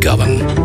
govern.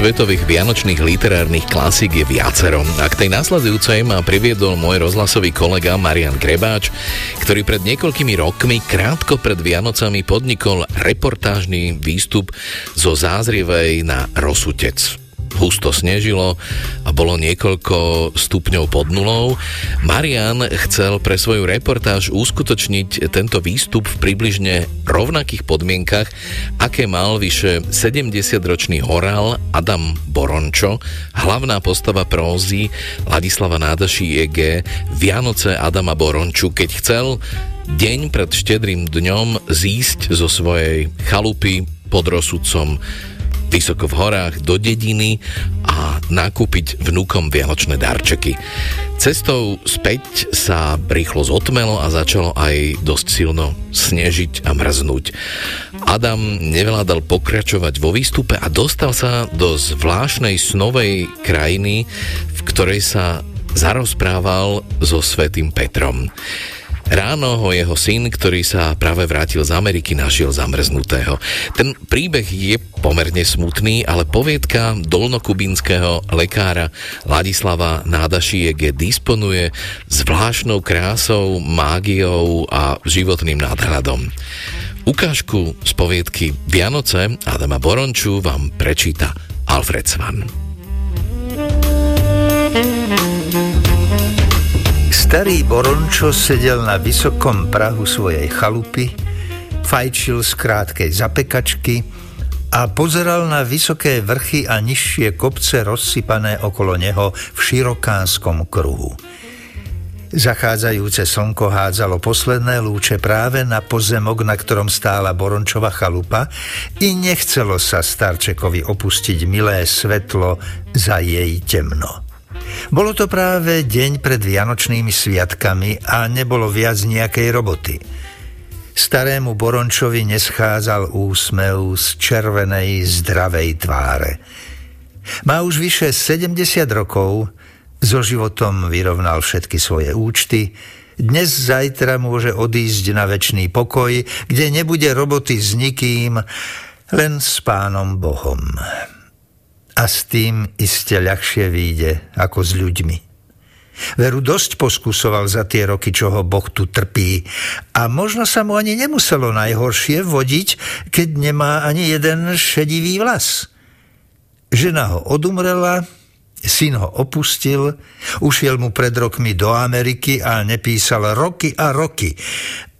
Svetových vianočných literárnych klasík je viacero. A k tej následujúcej ma priviedol môj rozhlasový kolega Marian Grebáč, ktorý pred niekoľkými rokmi krátko pred Vianocami podnikol reportážny výstup zo Zázrivej na Rosutec husto snežilo a bolo niekoľko stupňov pod nulou. Marian chcel pre svoju reportáž uskutočniť tento výstup v približne rovnakých podmienkach, aké mal vyše 70-ročný horál Adam Borončo, hlavná postava prózy Ladislava Nádaší EG Vianoce Adama Boronču, keď chcel deň pred štedrým dňom zísť zo svojej chalupy pod rozsudcom vysoko v horách do dediny a nakúpiť vnúkom vianočné darčeky. Cestou späť sa rýchlo zotmelo a začalo aj dosť silno snežiť a mrznúť. Adam nevládal pokračovať vo výstupe a dostal sa do zvláštnej snovej krajiny, v ktorej sa zarozprával so svetým Petrom. Ráno ho jeho syn, ktorý sa práve vrátil z Ameriky, našiel zamrznutého. Ten príbeh je pomerne smutný, ale poviedka dolnokubinského lekára Ladislava Nádašiege disponuje zvláštnou krásou, mágiou a životným nadhľadom. Ukážku z poviedky Vianoce Adama Boronču vám prečíta Alfred Svan. Starý Borončo sedel na vysokom prahu svojej chalupy, fajčil z krátkej zapekačky a pozeral na vysoké vrchy a nižšie kopce rozsypané okolo neho v širokánskom kruhu. Zachádzajúce slnko hádzalo posledné lúče práve na pozemok, na ktorom stála Borončova chalupa i nechcelo sa starčekovi opustiť milé svetlo za jej temno. Bolo to práve deň pred Vianočnými sviatkami a nebolo viac nejakej roboty. Starému Borončovi neschádzal úsmev z červenej, zdravej tváre. Má už vyše 70 rokov, So životom vyrovnal všetky svoje účty, dnes zajtra môže odísť na väčší pokoj, kde nebude roboty s nikým, len s pánom Bohom. A s tým iste ľahšie vyjde ako s ľuďmi. Veru dosť poskusoval za tie roky, čo ho Boh tu trpí. A možno sa mu ani nemuselo najhoršie vodiť, keď nemá ani jeden šedivý vlas. Žena ho odumrela, Syn ho opustil, ušiel mu pred rokmi do Ameriky a nepísal roky a roky.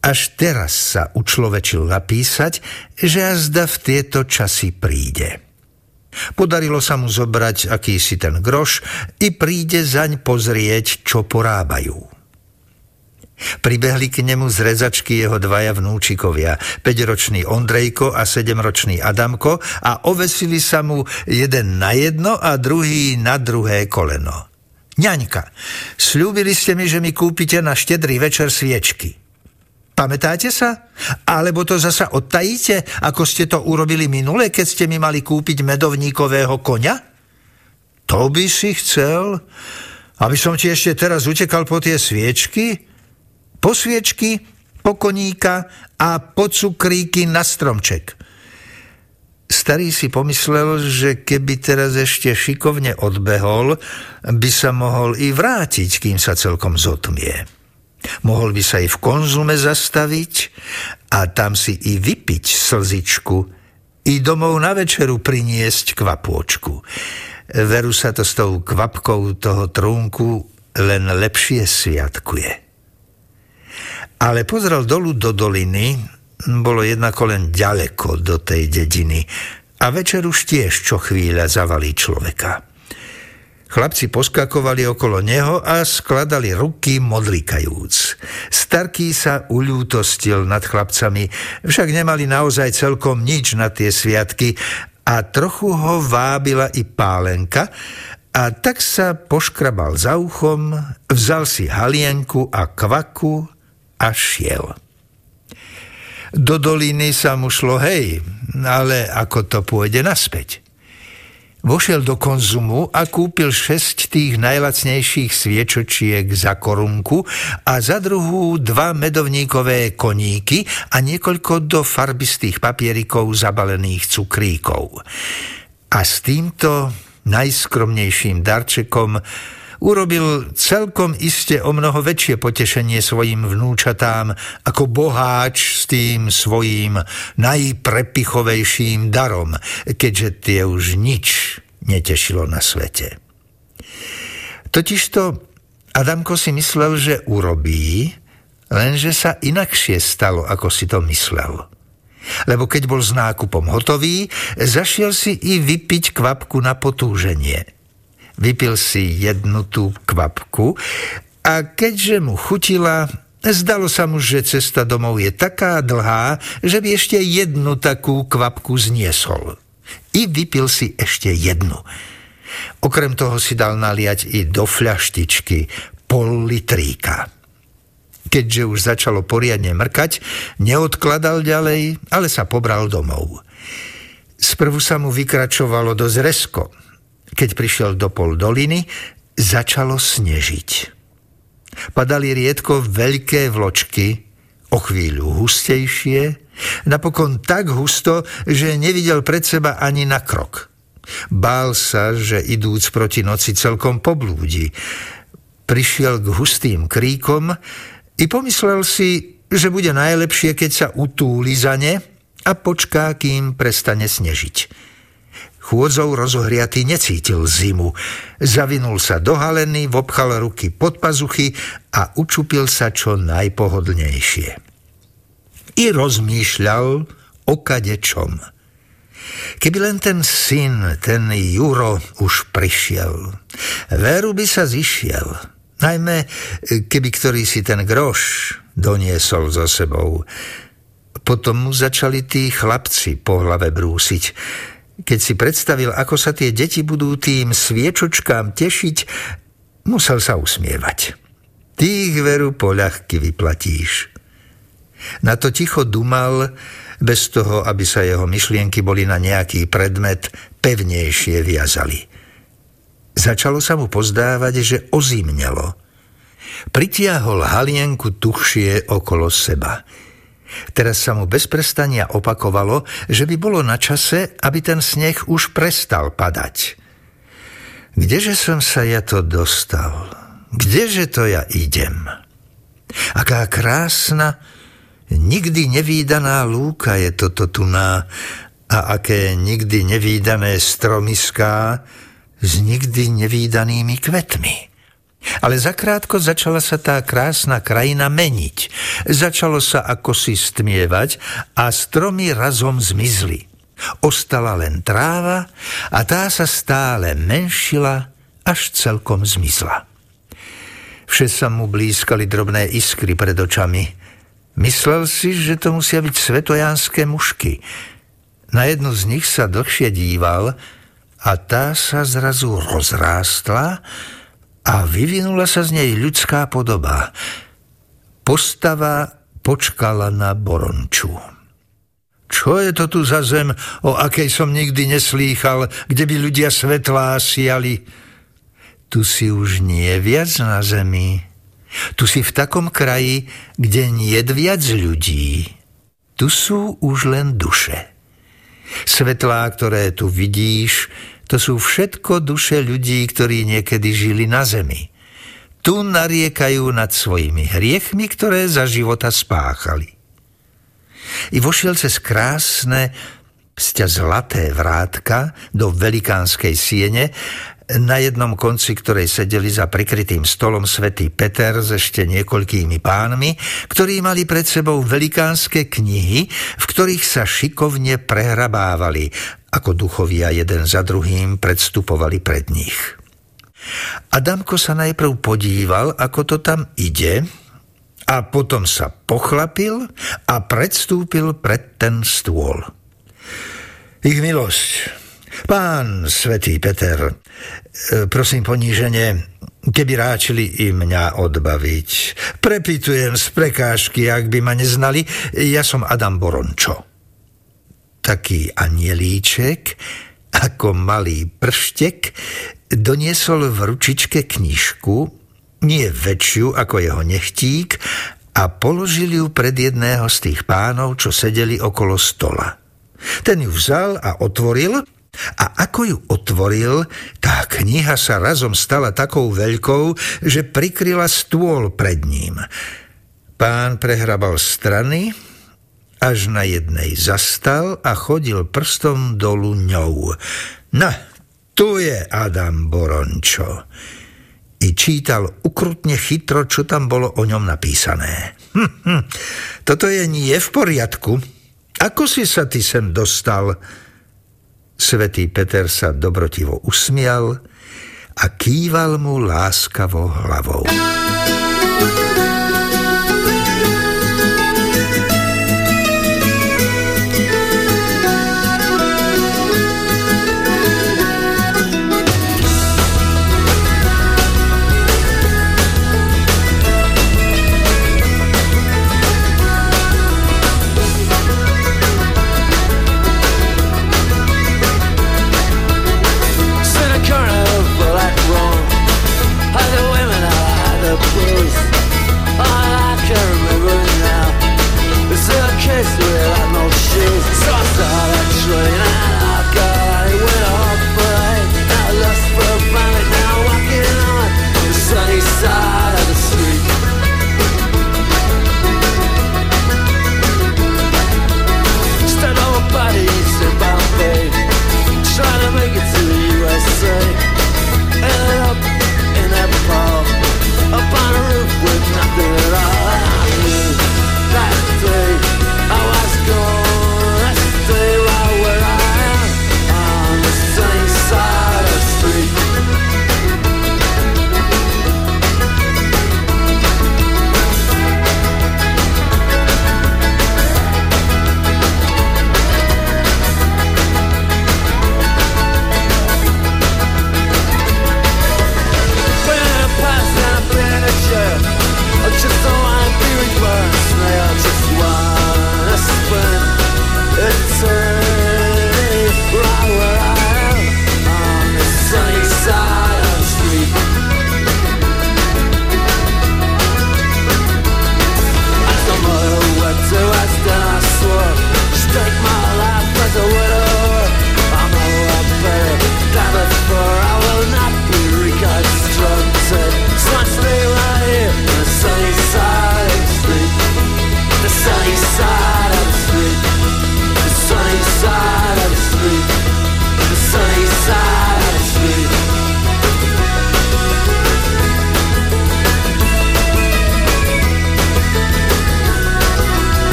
Až teraz sa učlovečil napísať, že azda v tieto časy príde. Podarilo sa mu zobrať akýsi ten groš i príde zaň pozrieť, čo porábajú. Pribehli k nemu z rezačky jeho dvaja vnúčikovia, 5-ročný Ondrejko a 7-ročný Adamko a ovesili sa mu jeden na jedno a druhý na druhé koleno. Ňaňka, slúbili ste mi, že mi kúpite na štedrý večer sviečky. Pamätáte sa? Alebo to zasa odtajíte, ako ste to urobili minule, keď ste mi mali kúpiť medovníkového konia? To by si chcel? Aby som ti ešte teraz utekal po tie sviečky? po sviečky, po koníka a po cukríky na stromček. Starý si pomyslel, že keby teraz ešte šikovne odbehol, by sa mohol i vrátiť, kým sa celkom zotmie. Mohol by sa i v konzume zastaviť a tam si i vypiť slzičku, i domov na večeru priniesť kvapôčku. Veru sa to s tou kvapkou toho trúnku len lepšie sviatkuje ale pozrel dolu do doliny, bolo jednako len ďaleko do tej dediny a večer už tiež čo chvíľa zavalí človeka. Chlapci poskakovali okolo neho a skladali ruky modlikajúc. Starký sa uľútostil nad chlapcami, však nemali naozaj celkom nič na tie sviatky a trochu ho vábila i pálenka, a tak sa poškrabal za uchom, vzal si halienku a kvaku a šiel. Do doliny sa mu šlo hej, ale ako to pôjde naspäť? Vošiel do konzumu a kúpil šesť tých najlacnejších sviečočiek za korunku a za druhú dva medovníkové koníky a niekoľko do farbistých papierikov zabalených cukríkov. A s týmto najskromnejším darčekom urobil celkom iste o mnoho väčšie potešenie svojim vnúčatám ako boháč s tým svojím najprepichovejším darom, keďže tie už nič netešilo na svete. Totižto Adamko si myslel, že urobí, lenže sa inakšie stalo, ako si to myslel. Lebo keď bol s nákupom hotový, zašiel si i vypiť kvapku na potúženie – Vypil si jednu tú kvapku a keďže mu chutila, zdalo sa mu, že cesta domov je taká dlhá, že by ešte jednu takú kvapku zniesol. I vypil si ešte jednu. Okrem toho si dal naliať i do fľaštičky pol litríka. Keďže už začalo poriadne mrkať, neodkladal ďalej, ale sa pobral domov. Sprvu sa mu vykračovalo dosť resko, keď prišiel do pol doliny, začalo snežiť. Padali riedko veľké vločky, o chvíľu hustejšie, napokon tak husto, že nevidel pred seba ani na krok. Bál sa, že idúc proti noci celkom poblúdi. Prišiel k hustým kríkom i pomyslel si, že bude najlepšie, keď sa utúli za ne a počká, kým prestane snežiť. Chôdzou rozohriatý necítil zimu. Zavinul sa do haleny, vobchal ruky pod pazuchy a učupil sa čo najpohodlnejšie. I rozmýšľal o kadečom. Keby len ten syn, ten Juro, už prišiel. Veru by sa zišiel. Najmä, keby ktorý si ten groš doniesol so sebou. Potom mu začali tí chlapci po hlave brúsiť. Keď si predstavil, ako sa tie deti budú tým sviečočkám tešiť, musel sa usmievať. Tých veru poľahky vyplatíš. Na to ticho dumal, bez toho, aby sa jeho myšlienky boli na nejaký predmet pevnejšie viazali. Začalo sa mu pozdávať, že ozimnelo. Pritiahol halienku tuchšie okolo seba. Teraz sa mu bez prestania opakovalo, že by bolo na čase, aby ten sneh už prestal padať. Kdeže som sa ja to dostal? Kdeže to ja idem? Aká krásna, nikdy nevýdaná lúka je toto tu na a aké nikdy nevýdané stromiská s nikdy nevýdanými kvetmi. Ale zakrátko začala sa tá krásna krajina meniť. Začalo sa ako si stmievať a stromy razom zmizli. Ostala len tráva a tá sa stále menšila, až celkom zmizla. Vše sa mu blízkali drobné iskry pred očami. Myslel si, že to musia byť svetojánske mušky. Na jednu z nich sa dlhšie díval a tá sa zrazu rozrástla a vyvinula sa z nej ľudská podoba. Postava počkala na Boronču. Čo je to tu za zem, o akej som nikdy neslýchal, kde by ľudia svetlá siali? Tu si už nie viac na zemi. Tu si v takom kraji, kde nie viac ľudí. Tu sú už len duše. Svetlá, ktoré tu vidíš, to sú všetko duše ľudí, ktorí niekedy žili na zemi. Tu nariekajú nad svojimi hriechmi, ktoré za života spáchali. I vošiel cez krásne, sťa zlaté vrátka do velikánskej siene na jednom konci ktorej sedeli za prikrytým stolom svätý Peter s ešte niekoľkými pánmi, ktorí mali pred sebou velikánske knihy, v ktorých sa šikovne prehrabávali, ako duchovia jeden za druhým predstupovali pred nich. Adamko sa najprv podíval, ako to tam ide, a potom sa pochlapil a predstúpil pred ten stôl. Ich milosť, Pán svätý Peter, e, prosím ponížene, keby ráčili i mňa odbaviť. Prepitujem z prekážky, ak by ma neznali, ja som Adam Borončo. Taký anielíček, ako malý prštek, doniesol v ručičke knižku, nie väčšiu ako jeho nechtík, a položil ju pred jedného z tých pánov, čo sedeli okolo stola. Ten ju vzal a otvoril a ako ju otvoril, tá kniha sa razom stala takou veľkou, že prikryla stôl pred ním. Pán prehrabal strany, až na jednej zastal a chodil prstom dolu ňou. Na, tu je Adam Borončo. I čítal ukrutne chytro, čo tam bolo o ňom napísané. Hm, hm, toto je nie v poriadku. Ako si sa ty sem dostal? Svetý Peter sa dobrotivo usmial a kýval mu láskavo hlavou.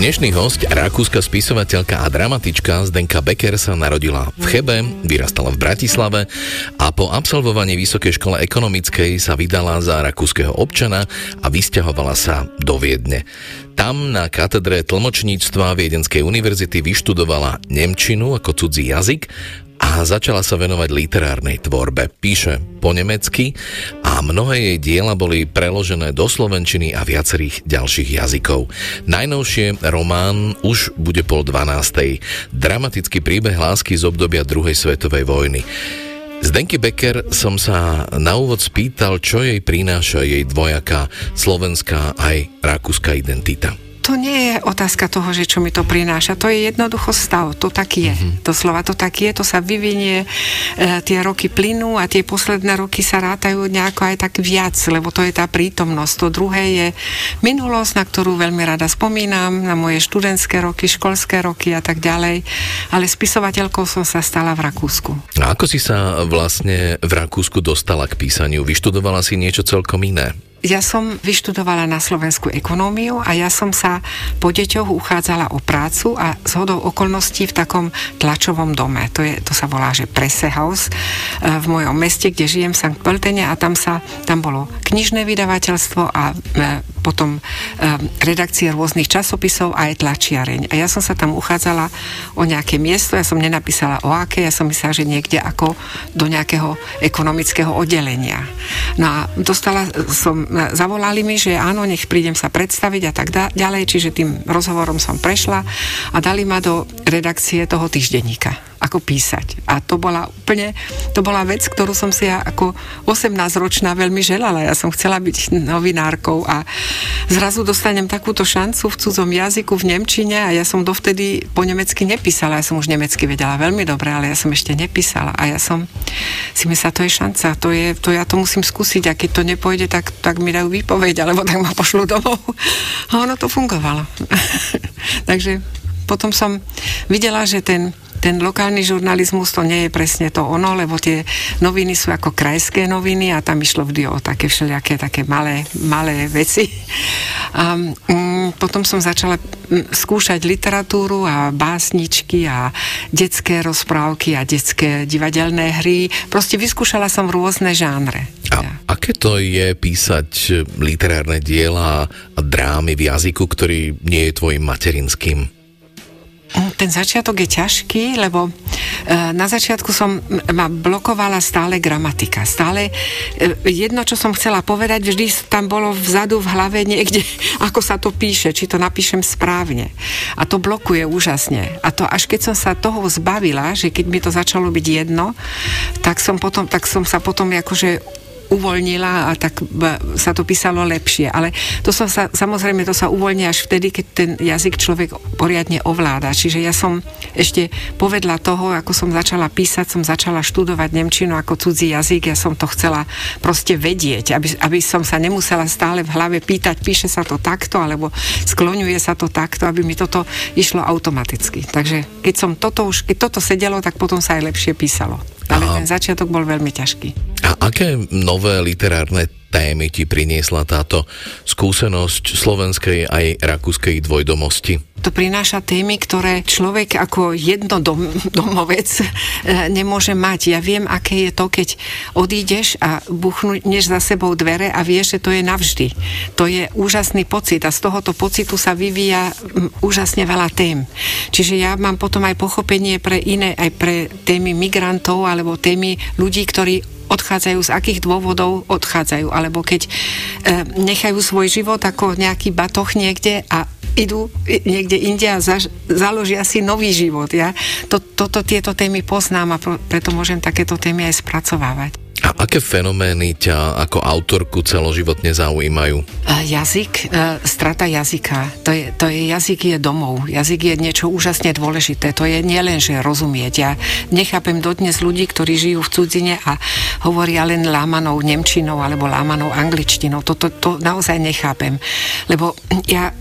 Dnešný host, rakúska spisovateľka a dramatička Zdenka Becker sa narodila v Chebe, vyrastala v Bratislave a po absolvovaní Vysokej škole ekonomickej sa vydala za rakúskeho občana a vysťahovala sa do Viedne. Tam na katedre tlmočníctva Viedenskej univerzity vyštudovala Nemčinu ako cudzí jazyk a začala sa venovať literárnej tvorbe. Píše po nemecky a mnohé jej diela boli preložené do slovenčiny a viacerých ďalších jazykov. Najnovšie román už bude pol 12. Dramatický príbeh lásky z obdobia druhej svetovej vojny. Zdenky Becker som sa na úvod spýtal, čo jej prináša jej dvojaká slovenská aj rakúska identita to nie je otázka toho, že čo mi to prináša. To je jednoducho stav. To tak je. Mm-hmm. slova to tak je, to sa vyvinie, e, tie roky plynú a tie posledné roky sa rátajú nejako aj tak viac, lebo to je tá prítomnosť. To druhé je minulosť, na ktorú veľmi rada spomínam, na moje študentské roky, školské roky a tak ďalej. Ale spisovateľkou som sa stala v Rakúsku. A ako si sa vlastne v Rakúsku dostala k písaniu? Vyštudovala si niečo celkom iné? Ja som vyštudovala na Slovensku ekonómiu a ja som sa po deťoch uchádzala o prácu a z hodou okolností v takom tlačovom dome. To, je, to sa volá, že Presse House e, v mojom meste, kde žijem v Sankt Pöltene a tam sa, tam bolo knižné vydavateľstvo a e, potom e, redakcie rôznych časopisov a aj tlačiareň. A ja som sa tam uchádzala o nejaké miesto, ja som nenapísala o aké, ja som myslela, že niekde ako do nejakého ekonomického oddelenia. No a dostala som zavolali mi, že áno, nech prídem sa predstaviť a tak ďalej, čiže tým rozhovorom som prešla a dali ma do redakcie toho týždenníka ako písať. A to bola úplne, to bola vec, ktorú som si ja ako 18-ročná veľmi želala. Ja som chcela byť novinárkou a zrazu dostanem takúto šancu v cudzom jazyku v Nemčine a ja som dovtedy po nemecky nepísala. Ja som už nemecky vedela veľmi dobre, ale ja som ešte nepísala. A ja som si myslela, to je šanca, to, je, to ja to musím skúsiť a keď to nepôjde, tak, tak mi dajú výpoveď, alebo tak ma pošlu domov. A ono to fungovalo. Takže potom som videla, že ten ten lokálny žurnalizmus to nie je presne to ono, lebo tie noviny sú ako krajské noviny a tam išlo vždy o také všelijaké také malé, malé veci. A um, potom som začala skúšať literatúru a básničky a detské rozprávky a detské divadelné hry. Proste vyskúšala som rôzne žánre. A aké to je písať literárne diela a drámy v jazyku, ktorý nie je tvojim materinským? Ten začiatok je ťažký, lebo e, na začiatku som ma blokovala stále gramatika. Stále e, jedno, čo som chcela povedať, vždy tam bolo vzadu v hlave niekde, ako sa to píše, či to napíšem správne. A to blokuje úžasne. A to až keď som sa toho zbavila, že keď mi to začalo byť jedno, tak som, potom, tak som sa potom akože uvoľnila a tak sa to písalo lepšie. Ale to sa, samozrejme, to sa uvoľní až vtedy, keď ten jazyk človek poriadne ovláda. Čiže ja som ešte povedla toho, ako som začala písať, som začala študovať Nemčinu ako cudzí jazyk, ja som to chcela proste vedieť, aby, aby som sa nemusela stále v hlave pýtať, píše sa to takto, alebo skloňuje sa to takto, aby mi toto išlo automaticky. Takže keď som toto už, keď toto sedelo, tak potom sa aj lepšie písalo. Ale ten začiatok bol veľmi ťažký. A aké nové literárne témy ti priniesla táto skúsenosť slovenskej aj rakúskej dvojdomosti? To prináša témy, ktoré človek ako jednodomovec eh, nemôže mať. Ja viem, aké je to, keď odídeš a buchneš za sebou dvere a vieš, že to je navždy. To je úžasný pocit a z tohoto pocitu sa vyvíja mm, úžasne veľa tém. Čiže ja mám potom aj pochopenie pre iné, aj pre témy migrantov alebo témy ľudí, ktorí odchádzajú, z akých dôvodov odchádzajú, alebo keď e, nechajú svoj život ako nejaký batoh niekde a idú niekde inde a zaž, založia si nový život. Ja to, toto, tieto témy poznám a preto môžem takéto témy aj spracovávať. A aké fenomény ťa ako autorku celoživotne zaujímajú? Jazyk, e, strata jazyka. To je, to je, jazyk je domov. Jazyk je niečo úžasne dôležité. To je nielen, že rozumieť. Ja nechápem dodnes ľudí, ktorí žijú v cudzine a hovoria len lámanou nemčinou alebo lámanou angličtinou. Toto to, to naozaj nechápem. Lebo ja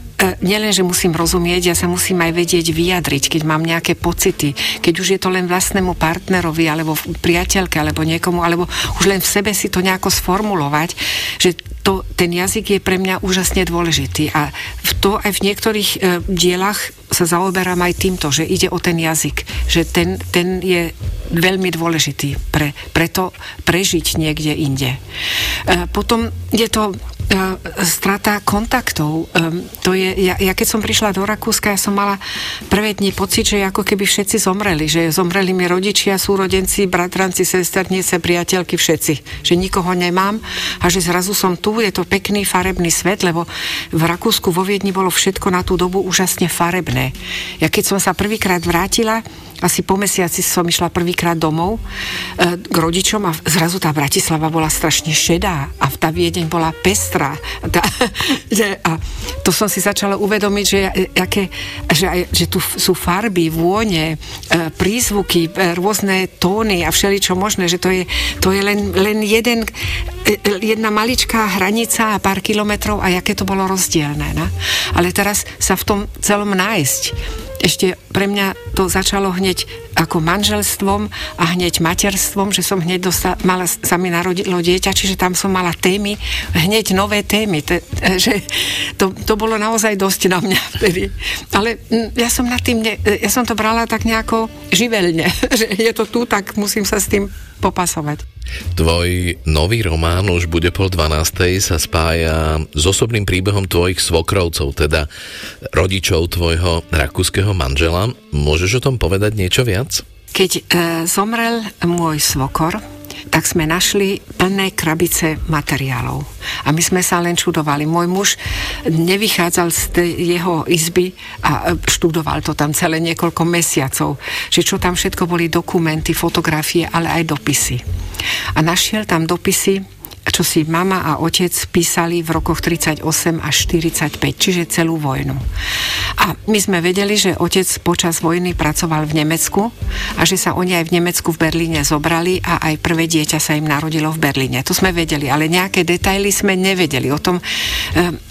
nielen, že musím rozumieť, ja sa musím aj vedieť vyjadriť, keď mám nejaké pocity, keď už je to len vlastnému partnerovi, alebo priateľke, alebo niekomu, alebo už len v sebe si to nejako sformulovať, že to, ten jazyk je pre mňa úžasne dôležitý a v to aj v niektorých e, dielach sa zaoberám aj týmto, že ide o ten jazyk, že ten, ten je veľmi dôležitý pre, preto prežiť niekde inde. E, potom je to E, strata kontaktov. Um, to je, ja, ja keď som prišla do Rakúska, ja som mala prvé dni pocit, že ako keby všetci zomreli, že zomreli mi rodičia, súrodenci, bratranci, sesternice, priateľky, všetci. Že nikoho nemám a že zrazu som tu, je to pekný farebný svet, lebo v Rakúsku vo Viedni bolo všetko na tú dobu úžasne farebné. Ja keď som sa prvýkrát vrátila, asi po mesiaci som išla prvýkrát domov e, k rodičom a zrazu tá Bratislava bola strašne šedá a tá Viedeň bola pestrá. Tá, že, a to som si začala uvedomiť, že, aké, že, že tu sú farby, vône, e, prízvuky, e, rôzne tóny a všeličo možné, že to je, to je len, len jeden, e, jedna maličká hranica a pár kilometrov a aké to bolo rozdielne. Na? Ale teraz sa v tom celom nájsť ešte pre mňa to začalo hneď ako manželstvom a hneď materstvom, že som hneď dostala, mala, sa mi narodilo dieťa, čiže tam som mala témy, hneď nové témy, te, že to, to bolo naozaj dosť na mňa vtedy. Ale mm, ja som nad tým, ne, ja som to brala tak nejako živelne, že je to tu, tak musím sa s tým popasovať. Tvoj nový román už bude pol 12. sa spája s osobným príbehom tvojich svokrovcov, teda rodičov tvojho rakúskeho manžela. Môžeš o tom povedať niečo viac? Keď e, zomrel môj svokor, tak sme našli plné krabice materiálov. A my sme sa len čudovali. Môj muž nevychádzal z tej jeho izby a e, študoval to tam celé niekoľko mesiacov. Že čo tam všetko boli dokumenty, fotografie, ale aj dopisy. A našiel tam dopisy čo si mama a otec písali v rokoch 38 až 45, čiže celú vojnu. A my sme vedeli, že otec počas vojny pracoval v Nemecku a že sa oni aj v Nemecku v Berlíne zobrali a aj prvé dieťa sa im narodilo v Berlíne. To sme vedeli, ale nejaké detaily sme nevedeli. O tom e,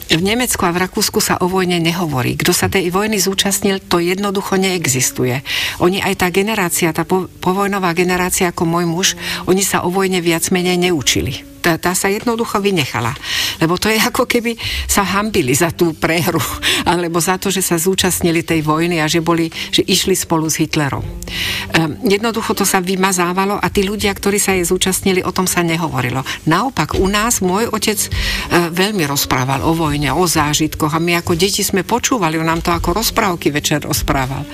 v Nemecku a v Rakúsku sa o vojne nehovorí. Kto sa tej vojny zúčastnil, to jednoducho neexistuje. Oni aj tá generácia, tá povojnová generácia ako môj muž, oni sa o vojne viac menej neučili tá, tá sa jednoducho vynechala. Lebo to je ako keby sa hambili za tú prehru, alebo za to, že sa zúčastnili tej vojny a že, boli, že išli spolu s Hitlerom. Um, jednoducho to sa vymazávalo a tí ľudia, ktorí sa jej zúčastnili, o tom sa nehovorilo. Naopak, u nás môj otec uh, veľmi rozprával o vojne, o zážitkoch a my ako deti sme počúvali, on nám to ako rozprávky večer rozprával.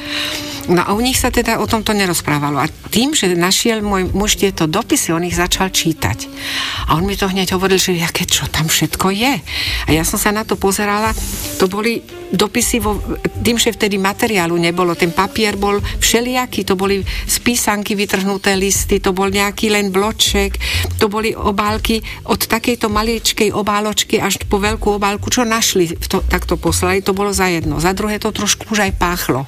No a u nich sa teda o tomto nerozprávalo. A tým, že našiel môj muž tieto dopisy, on ich začal čítať. A on mi to hneď hovoril, že aké čo tam všetko je. A ja som sa na to pozerala, to boli dopisy, vo, tým, že vtedy materiálu nebolo, ten papier bol všelijaký, to boli z písanky vytrhnuté listy, to bol nejaký len bloček, to boli obálky od takejto maličkej obáločky až po veľkú obálku, čo našli, to, tak to poslali, to bolo za jedno. Za druhé to trošku už aj páchlo.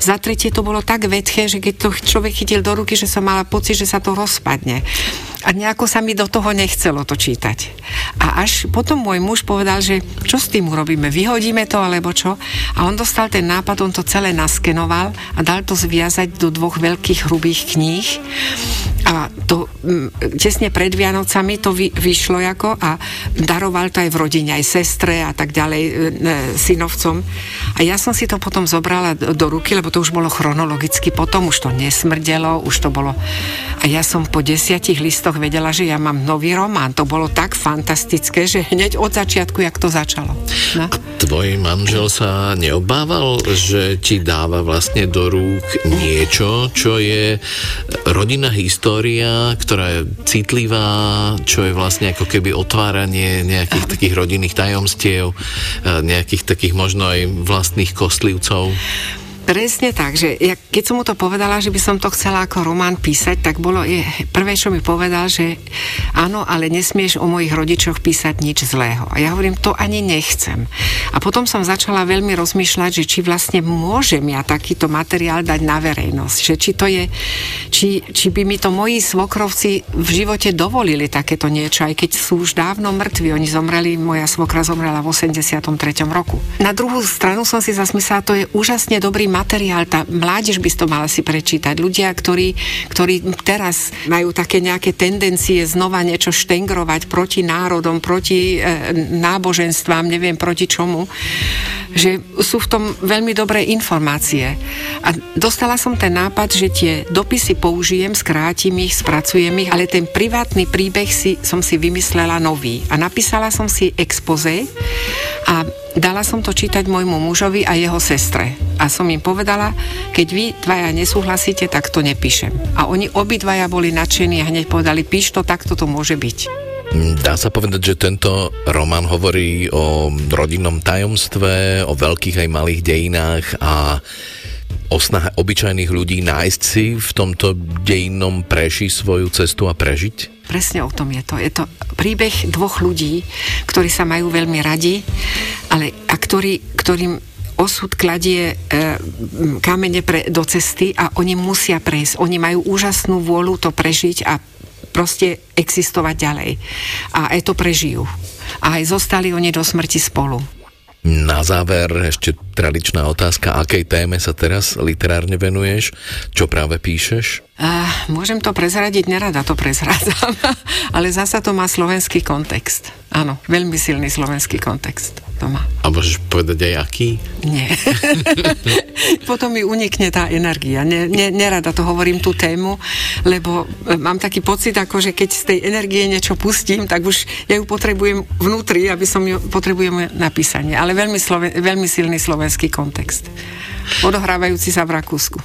Za tretie to bolo tak vedché, že keď to človek chytil do ruky, že som mala pocit, že sa to rozpadne. A nejako sa mi do toho nechcelo to čítať. A až potom môj muž povedal, že čo s tým urobíme, vyhodíme to alebo čo? A on dostal ten nápad, on to celé naskenoval a dal to zviazať do dvoch veľkých hrubých kníh a to tesne pred Vianocami to vy, vyšlo ako a daroval to aj v rodine, aj sestre a tak ďalej, e, e, synovcom. A ja som si to potom zobrala do ruky, lebo to už bolo chronologicky potom, už to nesmrdelo, už to bolo... A ja som po desiatich listoch vedela, že ja mám nový román. To bolo tak fantastické, že hneď od začiatku, jak to začalo. No? A tvoj manžel sa neobával, že ti dáva vlastne do rúk niečo, čo je rodinná história, ktorá je citlivá, čo je vlastne ako keby otváranie nejakých takých rodinných tajomstiev, nejakých takých možno aj vlastných kostlivcov? Presne tak, že ja, keď som mu to povedala, že by som to chcela ako román písať, tak bolo je, prvé, čo mi povedal, že áno, ale nesmieš o mojich rodičoch písať nič zlého. A ja hovorím, to ani nechcem. A potom som začala veľmi rozmýšľať, že či vlastne môžem ja takýto materiál dať na verejnosť. Že či to je, či, či by mi to moji svokrovci v živote dovolili takéto niečo, aj keď sú už dávno mŕtvi. Oni zomreli, moja svokra zomrela v 83. roku. Na druhú stranu som si zasmyslela, to je úžasne dobrý materiál, tá mládež by to mala si prečítať. Ľudia, ktorí, ktorí teraz majú také nejaké tendencie znova niečo štengrovať proti národom, proti e, náboženstvám, neviem proti čomu, že sú v tom veľmi dobré informácie. A dostala som ten nápad, že tie dopisy použijem, skrátim ich, spracujem ich, ale ten privátny príbeh si, som si vymyslela nový. A napísala som si expoze a dala som to čítať môjmu mužovi a jeho sestre. A som im povedala, keď vy dvaja nesúhlasíte, tak to nepíšem. A oni obidvaja boli nadšení a hneď povedali, píš to, takto to môže byť. Dá sa povedať, že tento román hovorí o rodinnom tajomstve, o veľkých aj malých dejinách a o snahe obyčajných ľudí nájsť si v tomto dejinnom preši svoju cestu a prežiť? Presne o tom je to. Je to príbeh dvoch ľudí, ktorí sa majú veľmi radi, ale a ktorý, ktorým osud kladie e, kamene pre, do cesty a oni musia prejsť. Oni majú úžasnú vôľu to prežiť a proste existovať ďalej. A aj to prežijú. A aj zostali oni do smrti spolu. Na záver ešte tradičná otázka, akej téme sa teraz literárne venuješ? Čo práve píšeš? Uh, môžem to prezradiť, nerada to prezrádzam, ale zasa to má slovenský kontext. Áno, veľmi silný slovenský kontext to má. A môžeš povedať aj aký? Nie. Potom mi unikne tá energia. Ne, ne, nerada to hovorím tú tému, lebo e, mám taký pocit, ako že keď z tej energie niečo pustím, tak už ja ju potrebujem vnútri, aby som ju potrebujem napísanie. Ale veľmi, sloven, veľmi silný slovenský kontext. Odohrávajúci sa v Rakúsku.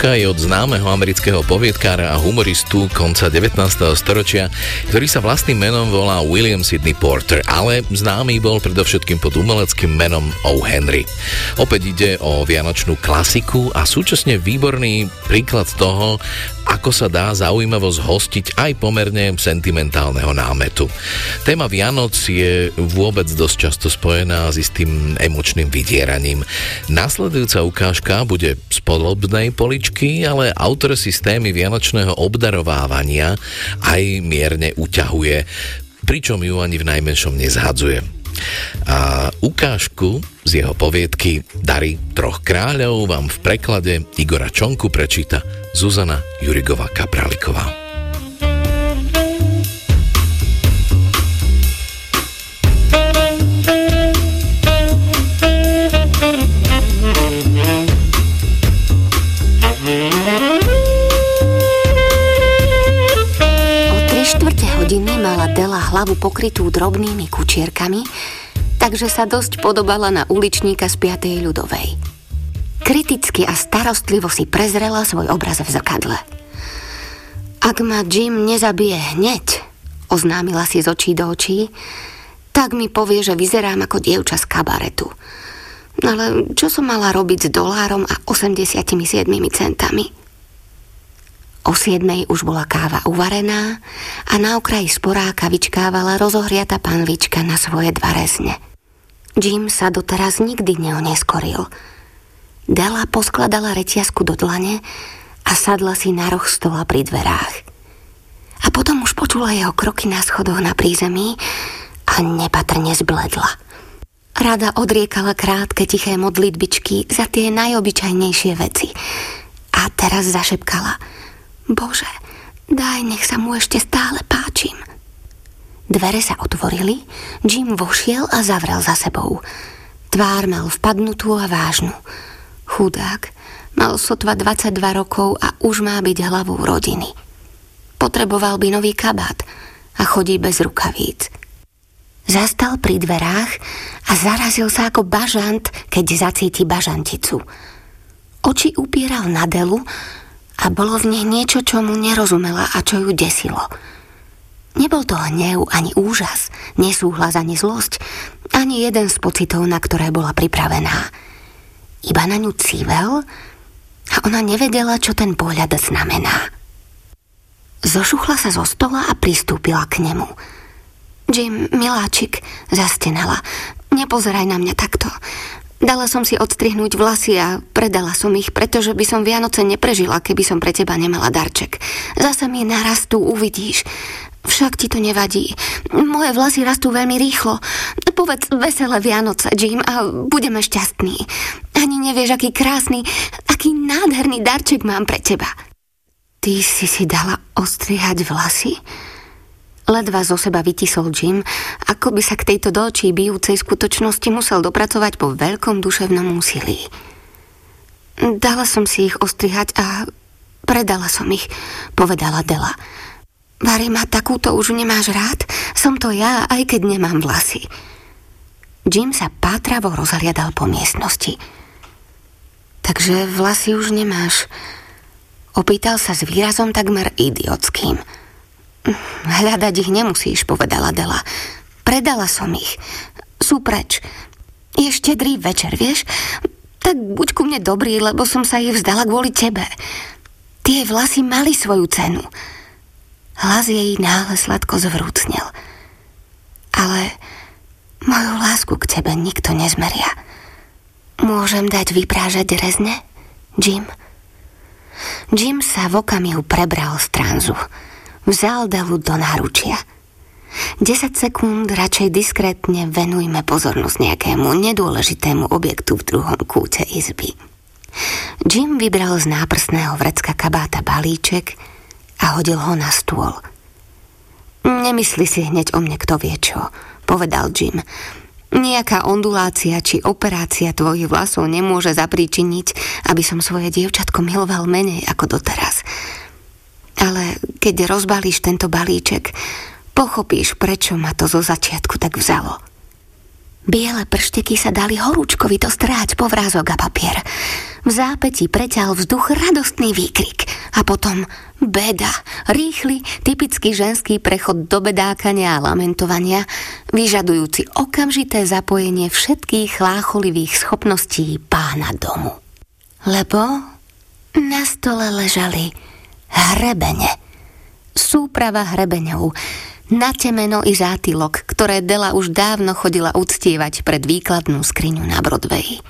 Ukážka je od známeho amerického poviedkára a humoristu konca 19. storočia, ktorý sa vlastným menom volá William Sidney Porter, ale známy bol predovšetkým pod umeleckým menom O. Henry. Opäť ide o vianočnú klasiku a súčasne výborný príklad toho, ako sa dá zaujímavo zhostiť aj pomerne sentimentálneho námetu. Téma Vianoc je vôbec dosť často spojená s istým emočným vydieraním. Nasledujúca ukážka bude z podobnej poličky, ale autor systémy vianočného obdarovávania aj mierne uťahuje, pričom ju ani v najmenšom nezhadzuje. A ukážku z jeho poviedky Dary troch kráľov vám v preklade Igora Čonku prečíta Zuzana Jurigová Kapraliková. Hlavu pokrytú drobnými kučierkami, takže sa dosť podobala na uličníka z 5. ľudovej. Kriticky a starostlivo si prezrela svoj obraz v zrkadle. Ak ma Jim nezabije hneď, oznámila si z očí do očí, tak mi povie, že vyzerám ako dievča z kabaretu. Ale čo som mala robiť s dolárom a 87 centami? O siedmej už bola káva uvarená a na okraji sporáka vyčkávala rozohriata panvička na svoje dva rezne. Jim sa doteraz nikdy neoneskoril – Dela poskladala reťazku do dlane a sadla si na roh stola pri dverách. A potom už počula jeho kroky na schodoch na prízemí a nepatrne zbledla. Rada odriekala krátke tiché modlitbičky za tie najobyčajnejšie veci. A teraz zašepkala Bože, daj, nech sa mu ešte stále páčim. Dvere sa otvorili, Jim vošiel a zavrel za sebou. Tvár mal vpadnutú a vážnu. Chudák, mal sotva 22 rokov a už má byť hlavou rodiny. Potreboval by nový kabát a chodí bez rukavíc. Zastal pri dverách a zarazil sa ako bažant, keď zacíti bažanticu. Oči upieral na delu a bolo v nich niečo, čo mu nerozumela a čo ju desilo. Nebol to hnev ani úžas, nesúhlas ani zlosť, ani jeden z pocitov, na ktoré bola pripravená iba na ňu civel a ona nevedela, čo ten pohľad znamená. Zošuchla sa zo stola a pristúpila k nemu. Jim, miláčik, zastenala. Nepozeraj na mňa takto. Dala som si odstrihnúť vlasy a predala som ich, pretože by som Vianoce neprežila, keby som pre teba nemala darček. Zasa mi narastú, uvidíš. Však ti to nevadí. Moje vlasy rastú veľmi rýchlo. Povedz veselé Vianoce, Jim, a budeme šťastní. Ani nevieš, aký krásny, aký nádherný darček mám pre teba. Ty si si dala ostrihať vlasy? Ledva zo seba vytisol Jim, ako by sa k tejto do bijúcej skutočnosti musel dopracovať po veľkom duševnom úsilí. Dala som si ich ostrihať a predala som ich, povedala Dela. Vary ma takúto už nemáš rád? Som to ja, aj keď nemám vlasy. Jim sa pátravo rozhliadal po miestnosti. Takže vlasy už nemáš. Opýtal sa s výrazom takmer idiotským. Hľadať ich nemusíš, povedala Dela. Predala som ich. Sú preč. Je štedrý večer, vieš? Tak buď ku mne dobrý, lebo som sa ich vzdala kvôli tebe. Tie vlasy mali svoju cenu. Hlas jej náhle sladko zvrúcnel. Ale Moju lásku k tebe nikto nezmeria. Môžem dať vyprážať rezne, Jim? Jim sa v okamihu prebral z tranzu. Vzal Delu do náručia. 10 sekúnd radšej diskrétne venujme pozornosť nejakému nedôležitému objektu v druhom kúte izby. Jim vybral z náprsného vrecka kabáta balíček a hodil ho na stôl. Nemysli si hneď o mne kto vie čo povedal Jim. Nejaká ondulácia či operácia tvojich vlasov nemôže zapríčiniť, aby som svoje dievčatko miloval menej ako doteraz. Ale keď rozbalíš tento balíček, pochopíš, prečo ma to zo začiatku tak vzalo. Biele pršteky sa dali horúčkovito stráť po vrázok a papier. V zápäti preťal vzduch radostný výkrik a potom beda, rýchly, typický ženský prechod do bedákania a lamentovania, vyžadujúci okamžité zapojenie všetkých chlácholivých schopností pána domu. Lebo na stole ležali hrebene. Súprava hrebeňov, na temeno i zátylok, ktoré Dela už dávno chodila uctievať pred výkladnú skriňu na Broadway.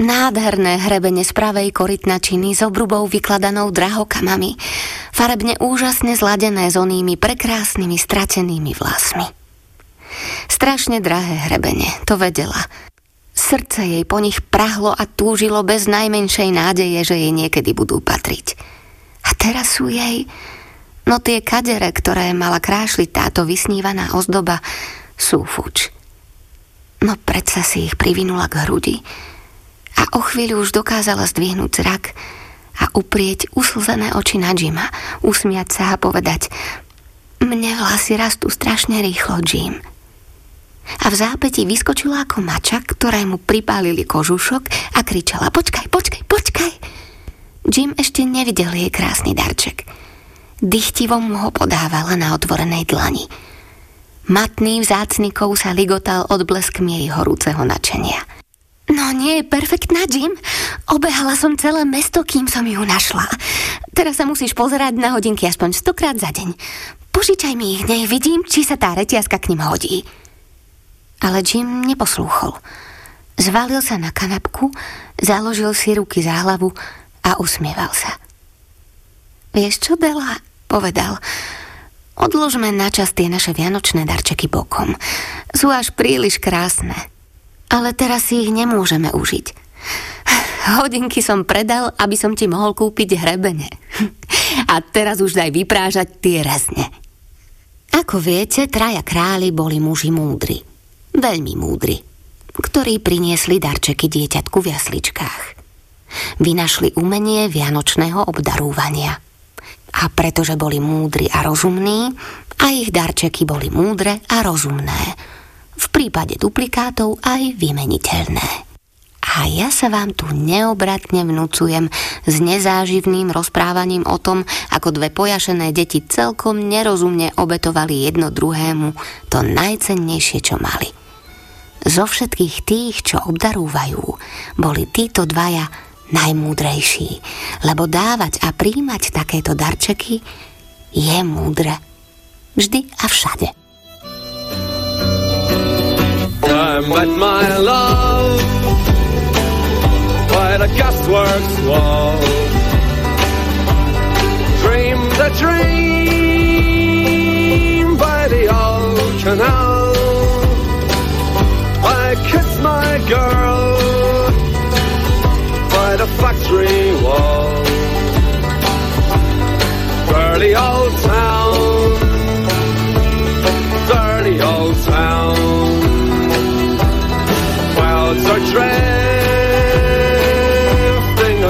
Nádherné hrebene z pravej korytnačiny s obrubou vykladanou drahokamami, farebne úžasne zladené s onými prekrásnymi stratenými vlasmi. Strašne drahé hrebene, to vedela. Srdce jej po nich prahlo a túžilo bez najmenšej nádeje, že jej niekedy budú patriť. A teraz sú jej... No tie kadere, ktoré mala krášliť táto vysnívaná ozdoba, sú fuč. No predsa si ich privinula k hrudi a o chvíľu už dokázala zdvihnúť zrak a uprieť uslzené oči na Jima, usmiať sa a povedať Mne vlasy rastú strašne rýchlo, Jim. A v zápäti vyskočila ako mača, ktorému pripálili kožušok a kričala Počkaj, počkaj, počkaj! Jim ešte nevidel jej krásny darček. Dychtivo mu ho podávala na otvorenej dlani. Matný vzácnikov sa ligotal odbleskmi jej horúceho načenia. No nie je perfektná, Jim. Obehala som celé mesto, kým som ju našla. Teraz sa musíš pozerať na hodinky aspoň stokrát za deň. Požičaj mi ich, nech vidím, či sa tá reťazka k ním hodí. Ale Jim neposlúchol. Zvalil sa na kanapku, založil si ruky za hlavu a usmieval sa. Vieš čo, Bela? Povedal. Odložme na čas tie naše vianočné darčeky bokom. Sú až príliš krásne. Ale teraz si ich nemôžeme užiť. Hodinky som predal, aby som ti mohol kúpiť hrebene. A teraz už daj vyprážať tie rezne. Ako viete, traja králi boli muži múdri. Veľmi múdri. Ktorí priniesli darčeky dieťatku v jasličkách. Vynašli umenie vianočného obdarúvania. A pretože boli múdri a rozumní, a ich darčeky boli múdre a rozumné v prípade duplikátov aj vymeniteľné. A ja sa vám tu neobratne vnúcujem s nezáživným rozprávaním o tom, ako dve pojašené deti celkom nerozumne obetovali jedno druhému to najcennejšie, čo mali. Zo všetkých tých, čo obdarúvajú, boli títo dvaja najmúdrejší, lebo dávať a príjmať takéto darčeky je múdre. Vždy a všade. I met my love by the gasworks wall. Dreamed a dream by the old canal. I kissed my girl the factory wall. Dirty old town, dirty old town clouds are drifting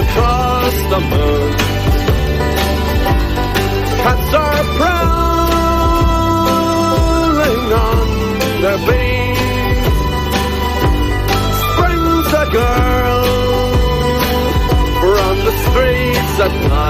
across the moon. Cats are prowling fly.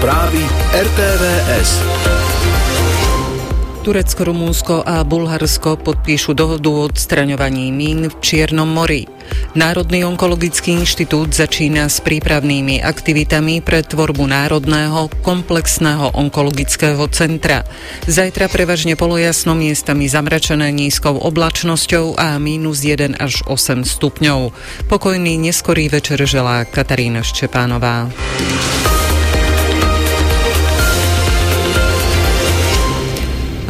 Správy RTVS. Turecko, Rumúnsko a Bulharsko podpíšu dohodu o odstraňovaní mín v Čiernom mori. Národný onkologický inštitút začína s prípravnými aktivitami pre tvorbu Národného komplexného onkologického centra. Zajtra prevažne polojasno miestami zamračené nízkou oblačnosťou a mínus 1 až 8 stupňov. Pokojný neskorý večer želá Katarína Ščepánová.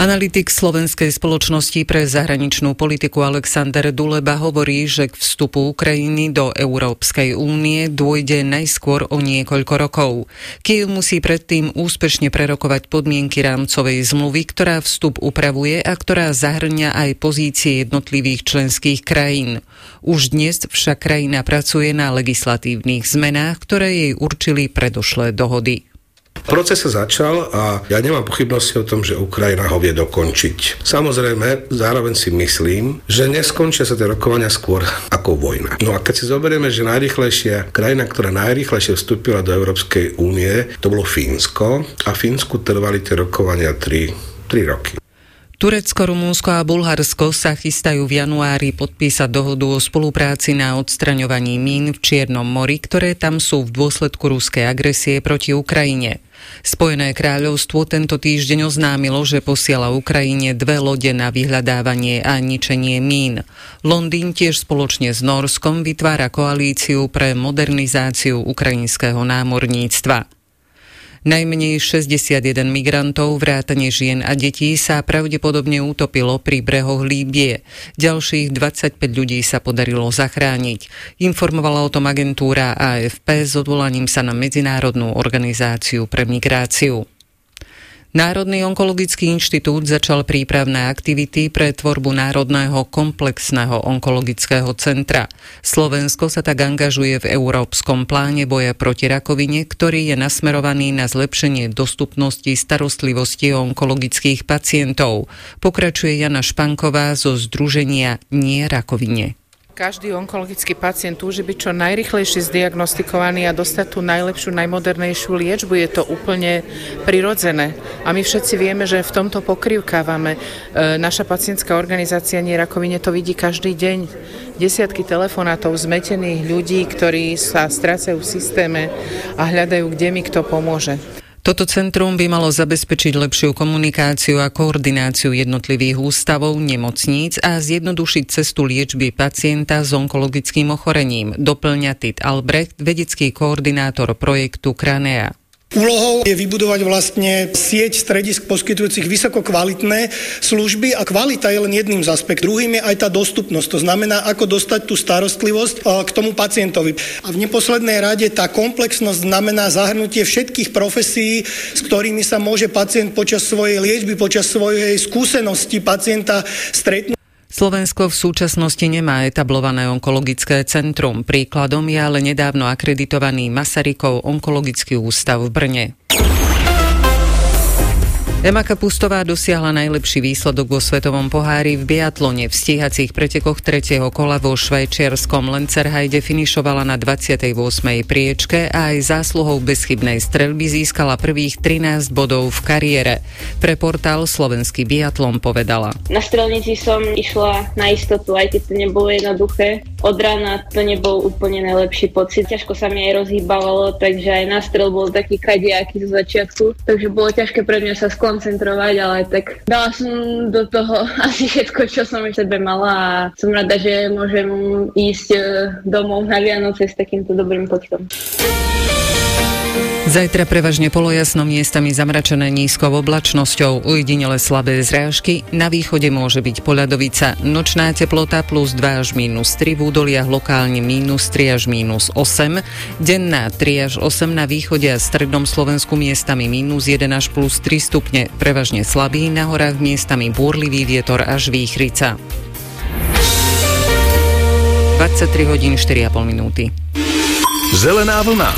Analytik Slovenskej spoločnosti pre zahraničnú politiku Alexander Duleba hovorí, že k vstupu Ukrajiny do Európskej únie dôjde najskôr o niekoľko rokov. Kiev musí predtým úspešne prerokovať podmienky rámcovej zmluvy, ktorá vstup upravuje a ktorá zahrňa aj pozície jednotlivých členských krajín. Už dnes však krajina pracuje na legislatívnych zmenách, ktoré jej určili predošlé dohody. Proces sa začal a ja nemám pochybnosti o tom, že Ukrajina ho vie dokončiť. Samozrejme, zároveň si myslím, že neskončia sa tie rokovania skôr ako vojna. No a keď si zoberieme, že najrychlejšia krajina, ktorá najrychlejšie vstúpila do Európskej únie, to bolo Fínsko a Fínsku trvali tie rokovania 3, 3 roky. Turecko, Rumúnsko a Bulharsko sa chystajú v januári podpísať dohodu o spolupráci na odstraňovaní mín v Čiernom mori, ktoré tam sú v dôsledku ruskej agresie proti Ukrajine. Spojené kráľovstvo tento týždeň oznámilo, že posiela Ukrajine dve lode na vyhľadávanie a ničenie mín. Londýn tiež spoločne s Norskom vytvára koalíciu pre modernizáciu ukrajinského námorníctva. Najmenej 61 migrantov, vrátane žien a detí sa pravdepodobne utopilo pri brehoch Líbie. Ďalších 25 ľudí sa podarilo zachrániť. Informovala o tom agentúra AFP s odvolaním sa na Medzinárodnú organizáciu pre migráciu. Národný onkologický inštitút začal prípravné aktivity pre tvorbu Národného komplexného onkologického centra. Slovensko sa tak angažuje v Európskom pláne boja proti rakovine, ktorý je nasmerovaný na zlepšenie dostupnosti starostlivosti onkologických pacientov. Pokračuje Jana Španková zo Združenia Nie rakovine. Každý onkologický pacient túži byť čo najrychlejšie zdiagnostikovaný a dostať tú najlepšiu, najmodernejšiu liečbu. Je to úplne prirodzené. A my všetci vieme, že v tomto pokrývkávame. E, naša pacientská organizácia Nie rakovine to vidí každý deň. Desiatky telefonátov zmetených ľudí, ktorí sa strácajú v systéme a hľadajú, kde mi kto pomôže. Toto centrum by malo zabezpečiť lepšiu komunikáciu a koordináciu jednotlivých ústavov, nemocníc a zjednodušiť cestu liečby pacienta s onkologickým ochorením, doplňa Tit Albrecht, vedecký koordinátor projektu Kranea. Úlohou je vybudovať vlastne sieť stredisk poskytujúcich vysoko kvalitné služby a kvalita je len jedným z aspektov. Druhým je aj tá dostupnosť, to znamená, ako dostať tú starostlivosť k tomu pacientovi. A v neposlednej rade tá komplexnosť znamená zahrnutie všetkých profesí, s ktorými sa môže pacient počas svojej liečby, počas svojej skúsenosti pacienta stretnúť. Slovensko v súčasnosti nemá etablované onkologické centrum. Príkladom je ale nedávno akreditovaný Masarykov onkologický ústav v Brne. Ema Kapustová dosiahla najlepší výsledok vo svetovom pohári v biatlone. V stíhacích pretekoch tretieho kola vo švajčiarskom Lencerhajde finišovala na 28. priečke a aj zásluhou bezchybnej streľby získala prvých 13 bodov v kariére. Pre portál Slovenský biatlon povedala. Na strelnici som išla na istotu, aj keď to nebolo jednoduché. Od rána to nebol úplne najlepší pocit. Ťažko sa mi aj rozhýbavalo, takže aj na strel bol taký kadiaký zo začiatku. Takže bolo ťažké pre mňa sa skladať koncentrovať, ale tak dala som do toho asi všetko, čo som v sebe mala a som rada, že môžem ísť eh, domov na Vianoce s takýmto dobrým pocitom. Zajtra prevažne polojasno miestami zamračené nízkou oblačnosťou, ujedinele slabé zrážky, na východe môže byť poľadovica, nočná teplota plus 2 až minus 3, v údoliach lokálne minus 3 až minus 8, denná 3 až 8 na východe a strednom Slovensku miestami minus 1 až plus 3 stupne, prevažne slabý, na horách miestami búrlivý vietor až výchrica. 23 hodín 4,5 minúty. Zelená vlna.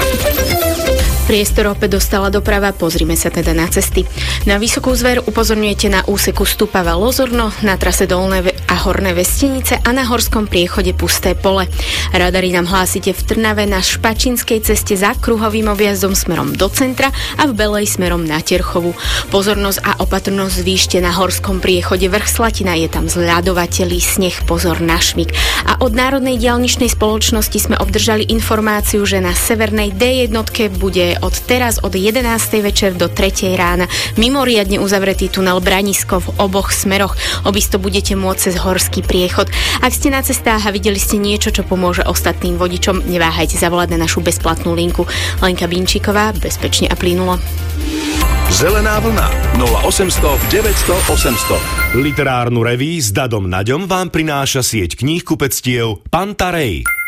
Priestor opäť dostala doprava, pozrime sa teda na cesty. Na Vysokú zver upozorňujete na úseku Stupava Lozorno, na trase Dolné a Horné Vestenice a na horskom priechode Pusté pole. Radary nám hlásite v Trnave na Špačinskej ceste za kruhovým objazdom smerom do centra a v Belej smerom na Terchovu. Pozornosť a opatrnosť zvýšte na horskom priechode vrch Slatina, je tam zľadovateľý sneh, pozor na šmik. A od Národnej dialničnej spoločnosti sme obdržali informáciu, že na severnej D1 bude od teraz od 11. večer do 3. rána mimoriadne uzavretý tunel Branisko v oboch smeroch. Obisto budete môcť cez horský priechod. Ak ste na cestách a videli ste niečo, čo pomôže ostatným vodičom, neváhajte zavolať na našu bezplatnú linku. Lenka Binčíková, bezpečne a plynulo. Zelená vlna 0800 900 800 Literárnu reví s Dadom Naďom vám prináša sieť kníh kupectiev Pantarej.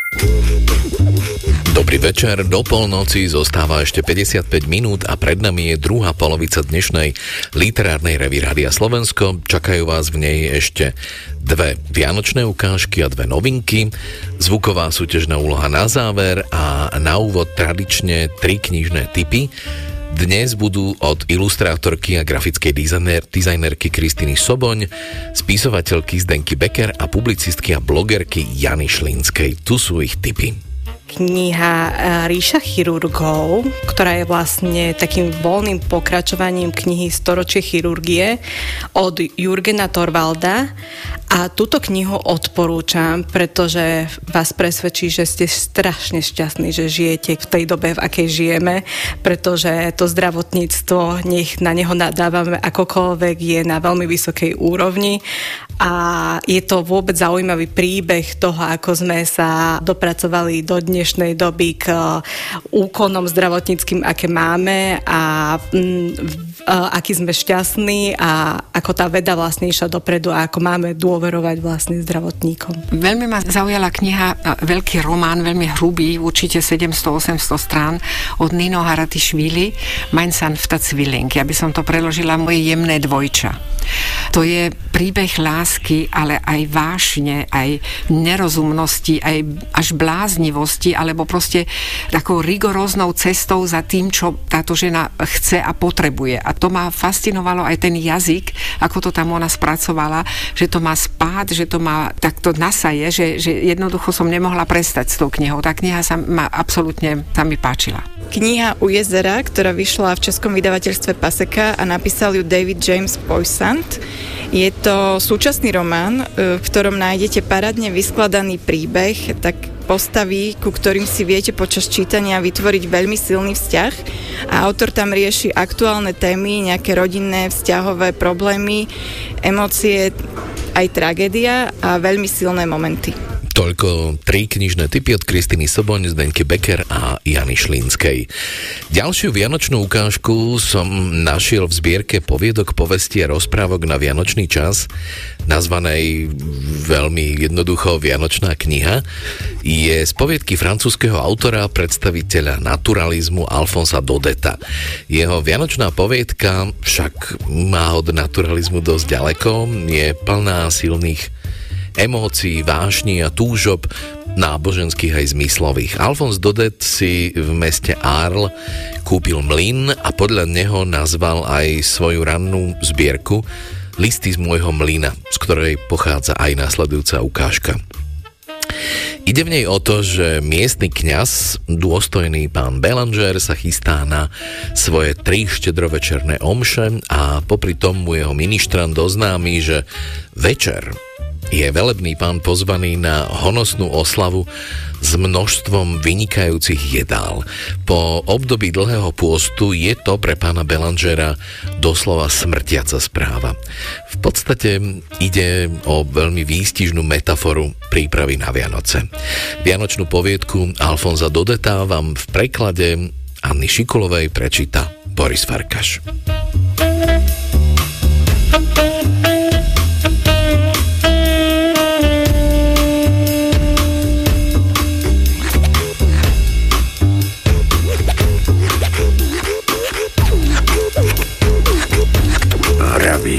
Dobrý večer, do polnoci zostáva ešte 55 minút a pred nami je druhá polovica dnešnej literárnej revy Rádia Slovensko. Čakajú vás v nej ešte dve vianočné ukážky a dve novinky, zvuková súťažná úloha na záver a na úvod tradične tri knižné typy. Dnes budú od ilustrátorky a grafickej dizajner, dizajnerky Kristiny Soboň, spisovateľky Zdenky Becker a publicistky a blogerky Jany Šlínskej. Tu sú ich typy kniha e, Ríša chirurgov, ktorá je vlastne takým voľným pokračovaním knihy Storočie chirurgie od Jurgena Torvalda. A túto knihu odporúčam, pretože vás presvedčí, že ste strašne šťastní, že žijete v tej dobe, v akej žijeme, pretože to zdravotníctvo, nech na neho nadávame akokoľvek, je na veľmi vysokej úrovni. A je to vôbec zaujímavý príbeh toho, ako sme sa dopracovali do dnešnej doby k uh, úkonom zdravotníckým, aké máme a mm, aký sme šťastní a ako tá veda vlastne išla dopredu a ako máme dôverovať vlastne zdravotníkom. Veľmi ma zaujala kniha, uh, veľký román, veľmi hrubý, určite 700-800 strán od Nino Haratišvili, Mein San Vtacviling. Ja by som to preložila moje jemné dvojča. To je príbeh lásky, ale aj vášne, aj nerozumnosti, aj až bláznivosti, alebo proste takou rigoróznou cestou za tým, čo táto žena chce a potrebuje. A to ma fascinovalo aj ten jazyk, ako to tam ona spracovala, že to má spád, že to má takto nasaje, že, že jednoducho som nemohla prestať s tou knihou. Tá kniha sa ma absolútne, sa mi páčila. Kniha U jezera, ktorá vyšla v českom vydavateľstve Paseka a napísal ju David James Poisant. Je to súčasný román, v ktorom nájdete parádne vyskladaný príbeh, tak postavy, ku ktorým si viete počas čítania vytvoriť veľmi silný vzťah a autor tam rieši aktuálne témy, nejaké rodinné, vzťahové problémy, emócie, aj tragédia a veľmi silné momenty. Toľko tri knižné typy od Kristiny Soboň, Zdenky Becker a Jany Šlínskej. Ďalšiu vianočnú ukážku som našiel v zbierke poviedok, povesti a rozprávok na vianočný čas, nazvanej veľmi jednoducho Vianočná kniha. Je z poviedky francúzského autora, predstaviteľa naturalizmu Alfonsa Dodeta. Jeho vianočná poviedka však má od naturalizmu dosť ďaleko, je plná silných emócií, vášni a túžob náboženských aj zmyslových. Alfons Dodet si v meste Arl kúpil mlyn a podľa neho nazval aj svoju rannú zbierku Listy z môjho mlyna, z ktorej pochádza aj následujúca ukážka. Ide v nej o to, že miestny kňaz, dôstojný pán Belanger, sa chystá na svoje tri štedrovečerné omše a popri tom mu jeho ministrant doznámi, že večer je velebný pán pozvaný na honosnú oslavu s množstvom vynikajúcich jedál. Po období dlhého pôstu je to pre pána Belangera doslova smrtiaca správa. V podstate ide o veľmi výstižnú metaforu prípravy na Vianoce. Vianočnú poviedku Alfonza Dodeta vám v preklade Anny Šikulovej prečíta Boris Farkaš.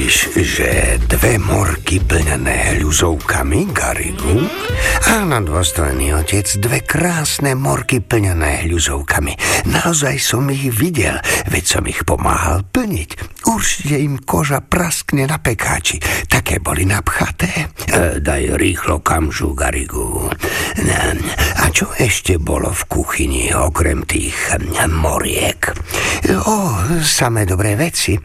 Víš, že dve morky plnené hľuzovkami, Garigu, Áno, dôstojný otec, dve krásne morky plnené hľuzovkami. Naozaj som ich videl, veď som ich pomáhal plniť. Určite im koža praskne na pekáči. Také boli napchaté. E, daj rýchlo kamžu, Garigu. A čo ešte bolo v kuchyni, okrem tých moriek? O, samé dobré veci.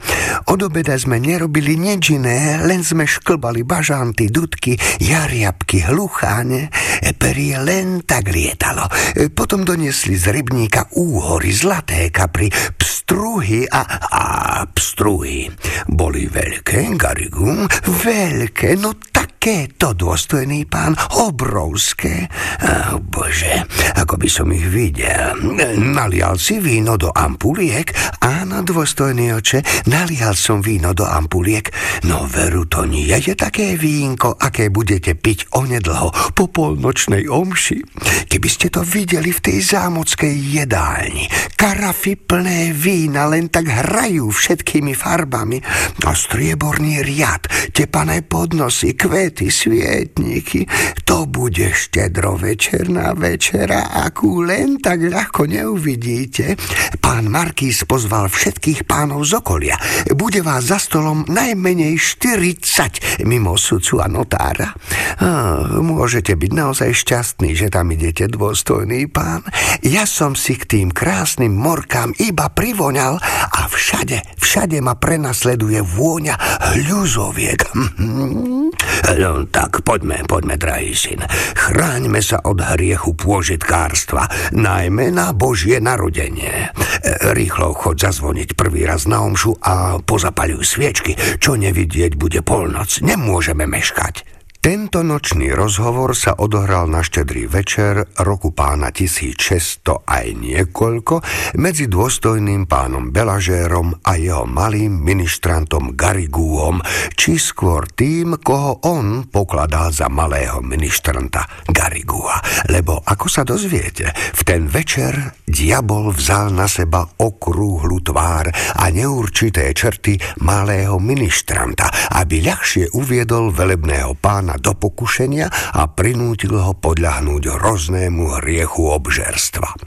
Od obeda sme nerobili nič iné, len sme šklbali bažanty, dudky, jariabky, hlucháne. Perie len tak lietalo. Potom doniesli z rybníka úhory, zlaté kapry, pstruhy a, a pstruhy. Boli veľké, Garigu, veľké, no také to dôstojný pán, obrovské. Oh, bože, ako by som ich videl. Nalial si víno do ampuliek? Áno, dôstojný oče, nalial som víno do ampuliek. No veru, to nie je také vínko, aké budete piť onedlho po polnočnej omši. Keby ste to videli v tej zámockej jedálni, karafy plné vína len tak hrajú všetkými farbami a strieborný riad, tepané podnosy, kvety, svietniky. To bude štedro večerná večera, akú len tak ľahko neuvidíte. Pán Markís pozval všetkých pánov z okolia. Bude vás za stolom najmenej 40 mimo sudcu a notára. Ah, môžete byť naozaj šťastní, že tam idete dôstojný pán. Ja som si k tým krásnym morkám iba privoňal a všade, všade ma prenasleduje vôňa hľuzoviek. No tak poďme, poďme, drahý syn. Chráňme sa od hriechu pôžitkárstva, najmä na Božie narodenie. E, rýchlo chod zazvoniť prvý raz na omšu a pozapaľuj sviečky. Čo nevidieť bude polnoc. Nemôžeme meškať. Tento nočný rozhovor sa odohral na štedrý večer roku pána 1600 aj niekoľko medzi dôstojným pánom Belažérom a jeho malým ministrantom Garigúom, či skôr tým, koho on pokladal za malého ministranta Garigúa. Lebo, ako sa dozviete, v ten večer diabol vzal na seba okrúhlu tvár a neurčité črty malého ministranta, aby ľahšie uviedol velebného pána pána do pokušenia a prinútil ho podľahnúť hroznému hriechu obžerstva.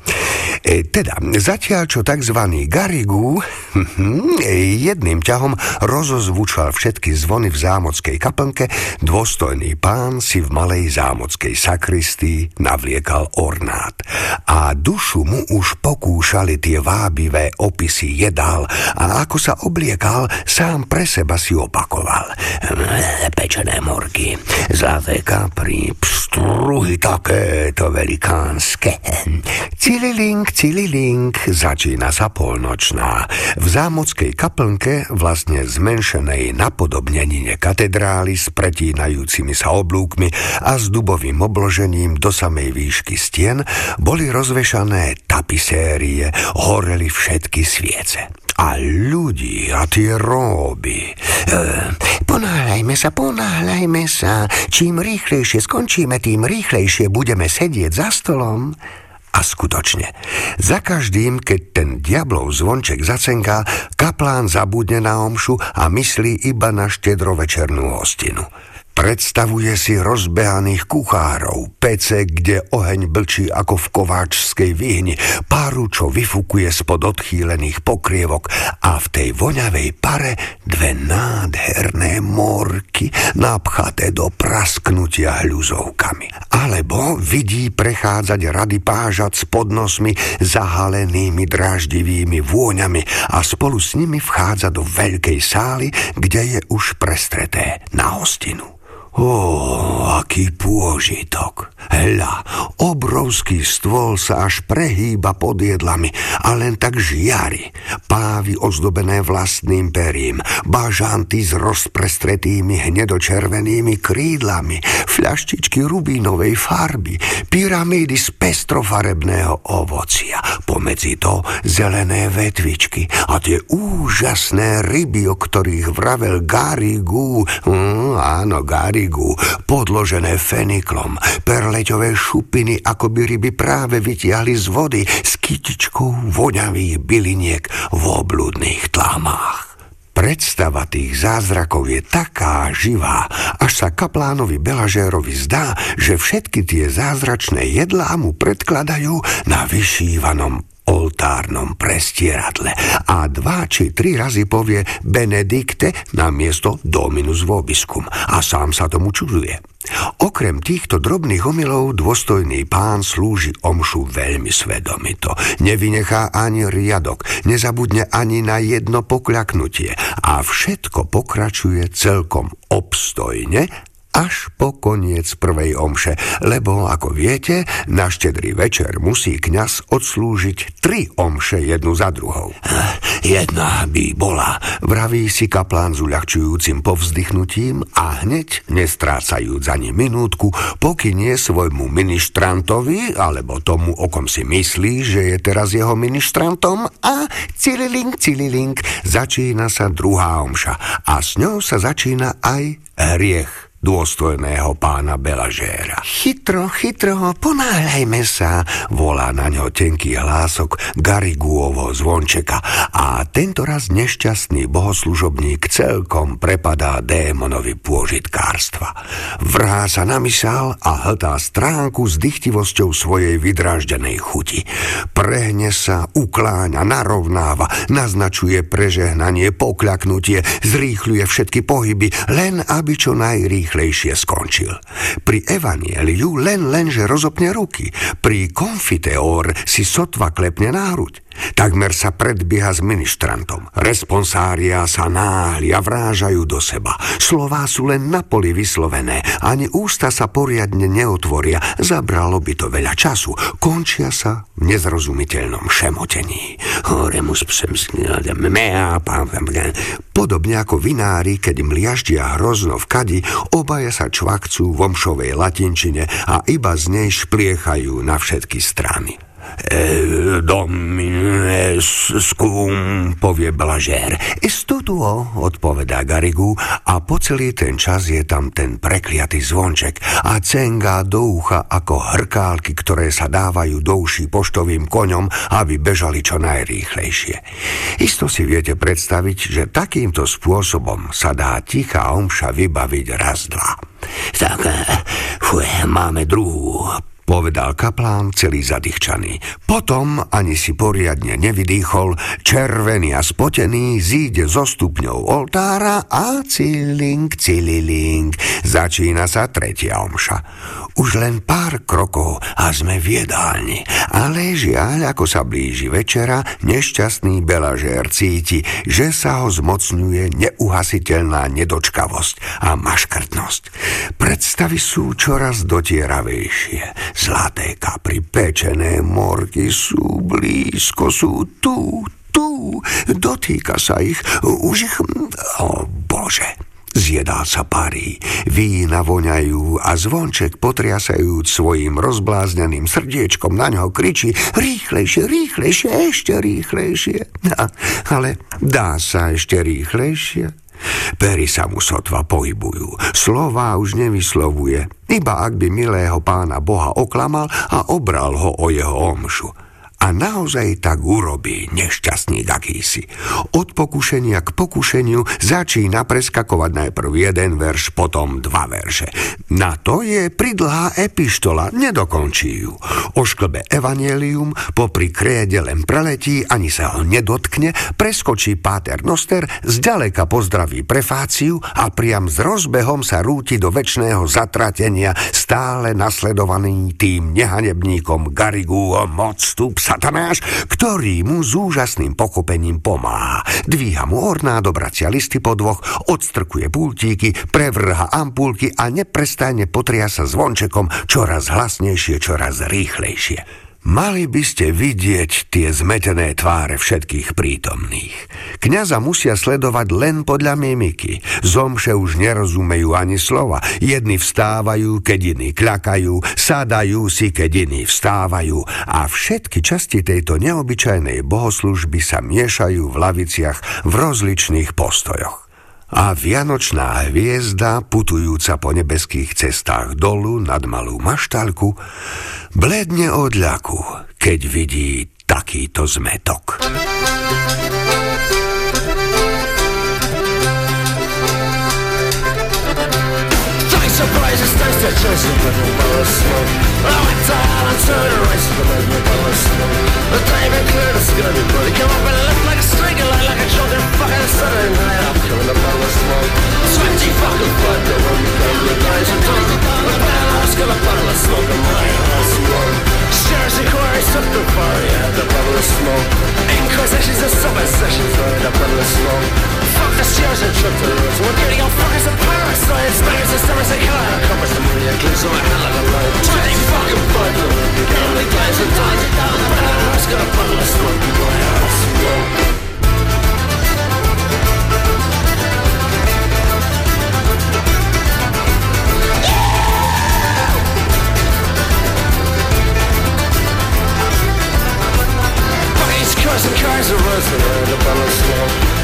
E, teda, zatiaľ čo tzv. Garigu jedným ťahom rozozvučal všetky zvony v zámockej kaplnke, dôstojný pán si v malej zámockej sakristii navliekal ornát. A dušu mu už pokúšali tie vábivé opisy jedál a ako sa obliekal, sám pre seba si opakoval. Pečené morky, zlaté kapry, pstruhy takéto velikánske. Cililink, cililink, začína sa polnočná. V zámockej kaplnke, vlastne zmenšenej napodobnenine katedrály s pretínajúcimi sa oblúkmi a s dubovým obložením do samej výšky stien, boli rozvešané tapisérie, horeli všetky sviece a ľudí a tie róby. E, ponáhľajme sa, ponáhľajme sa. Čím rýchlejšie skončíme, tým rýchlejšie budeme sedieť za stolom. A skutočne, za každým, keď ten diablov zvonček zacenká, kaplán zabudne na omšu a myslí iba na štedrovečernú hostinu. Predstavuje si rozbehaných kuchárov, pece, kde oheň blčí ako v kováčskej výhni, páru, čo vyfukuje spod odchýlených pokrievok a v tej voňavej pare dve nádherné morky napchaté do prasknutia hľuzovkami. Alebo vidí prechádzať rady pážat s podnosmi zahalenými dráždivými vôňami a spolu s nimi vchádza do veľkej sály, kde je už prestreté na hostinu. Ó, aký pôžitok. Hľa, obrovský stôl sa až prehýba pod jedlami a len tak žiari. Pávy ozdobené vlastným perím, bažanty s rozprestretými hnedočervenými krídlami, fľaštičky rubínovej farby, pyramídy z pestrofarebného ovocia, pomedzi to zelené vetvičky a tie úžasné ryby, o ktorých vravel Garigu. Mm, áno, Garigu brigu, podložené feniklom, perleťové šupiny, ako by ryby práve vytiahli z vody s kytičkou voňavých byliniek v obludných tlámách. Predstava tých zázrakov je taká živá, až sa kaplánovi Belažérovi zdá, že všetky tie zázračné jedlá mu predkladajú na vyšívanom oltárnom prestieradle a dva či tri razy povie Benedikte na miesto Dominus vobiscum a sám sa tomu čuduje. Okrem týchto drobných omylov dôstojný pán slúži omšu veľmi svedomito. Nevynechá ani riadok, nezabudne ani na jedno pokľaknutie a všetko pokračuje celkom obstojne až po koniec prvej omše, lebo, ako viete, na štedrý večer musí kňaz odslúžiť tri omše jednu za druhou. Jedna by bola, vraví si kaplán s uľahčujúcim povzdychnutím a hneď, nestrácajúc ani minútku, pokynie svojmu ministrantovi, alebo tomu, o kom si myslí, že je teraz jeho ministrantom a cililink, cililink, začína sa druhá omša a s ňou sa začína aj hriech dôstojného pána Belažéra. Chytro, chytro, ponáhľajme sa, volá na ňo tenký hlások Gariguovo zvončeka a tento raz nešťastný bohoslužobník celkom prepadá démonovi pôžitkárstva. Vrhá sa na mysál a hltá stránku s dychtivosťou svojej vydráždenej chuti. Prehne sa, ukláňa, narovnáva, naznačuje prežehnanie, pokľaknutie, zrýchľuje všetky pohyby, len aby čo najrýchlejšie najrýchlejšie skončil. Pri evanieliu len lenže rozopne ruky, pri konfiteor si sotva klepne na hruď. Takmer sa predbieha s ministrantom. Responsária sa náhli a vrážajú do seba. Slová sú len na poli vyslovené. Ani ústa sa poriadne neotvoria. Zabralo by to veľa času. Končia sa v nezrozumiteľnom šemotení. Horemus psem Podobne ako vinári, keď mliaždia hrozno v kadi, obaja sa čvakcú v omšovej latinčine a iba z nej špliechajú na všetky strany. E, domine scum, povie Blažér. Stutuo, odpovedá Garigu a po celý ten čas je tam ten prekliatý zvonček a cengá do ucha ako hrkálky, ktoré sa dávajú do uší poštovým koňom, aby bežali čo najrýchlejšie. Isto si viete predstaviť, že takýmto spôsobom sa dá tichá omša vybaviť raz, dva. Tak, e, fuj, máme druhú povedal kaplán celý zadýchčaný. Potom ani si poriadne nevydýchol, červený a spotený zíde zo stupňou oltára a cilink, cililink. Začína sa tretia omša. Už len pár krokov a sme v jedálni. Ale žiaľ, ako sa blíži večera, nešťastný Belažér cíti, že sa ho zmocňuje neuhasiteľná nedočkavosť a maškrtnosť. Predstavy sú čoraz dotieravejšie. Zlaté kapry, pečené morky sú blízko, sú tu, tu. Dotýka sa ich, už ich... O Bože! Zjedá sa parí, vína voňajú a zvonček potriasajúc svojim rozblázneným srdiečkom na ňo kričí rýchlejšie, rýchlejšie, ešte rýchlejšie. Ale dá sa ešte rýchlejšie? Pery sa mu sotva pohybujú, slová už nevyslovuje, iba ak by milého pána Boha oklamal a obral ho o jeho omšu. A naozaj tak urobí nešťastník akýsi. Od pokušenia k pokušeniu začína preskakovať najprv jeden verš, potom dva verše. Na to je pridlhá epištola, nedokončí ju. Ošklbe evanielium, popri kréde len preletí, ani sa ho nedotkne, preskočí páter noster, zďaleka pozdraví prefáciu a priam s rozbehom sa rúti do väčšného zatratenia, stále nasledovaný tým nehanebníkom Gariguom odstup sa satanáš, ktorý mu s úžasným pochopením pomáha. Dvíha mu orná dobracia listy po dvoch, odstrkuje pultíky, prevrha ampulky a neprestajne potria sa zvončekom čoraz hlasnejšie, čoraz rýchlejšie. Mali by ste vidieť tie zmetené tváre všetkých prítomných. Kňaza musia sledovať len podľa mimiky. Zomše už nerozumejú ani slova. Jedni vstávajú, keď iní kľakajú, sadajú si, keď iní vstávajú a všetky časti tejto neobyčajnej bohoslužby sa miešajú v laviciach v rozličných postojoch a vianočná hviezda, putujúca po nebeských cestách dolu nad malú maštalku, bledne od ľaku, keď vidí takýto zmetok. I chose to put no bottle of smoke I went to hell and turned the race to put no bottle of smoke But David cleared the scurvy body Come up and left like a stringer Like, like a drunken fucking Saturday night I'm killing a bottle of smoke. Twenty fucking blood that won't be done with guys. And done But when I lost got a bottle of smoke in my house one Sheriff's inquiry took the fire Yeah, the bottle of smoke. Inquisitions and subsessions Right, the bottle of smoke Fuck the sheriff's and trip to the roots We're getting all fuckers and parasites Bangers and summers and killer Compass the money and cleans on my head like a light Twenty fucking blood that won't be done with guys and done But when I lost got a bottle of smoke in my house one Cars and cars are rustling and a bottle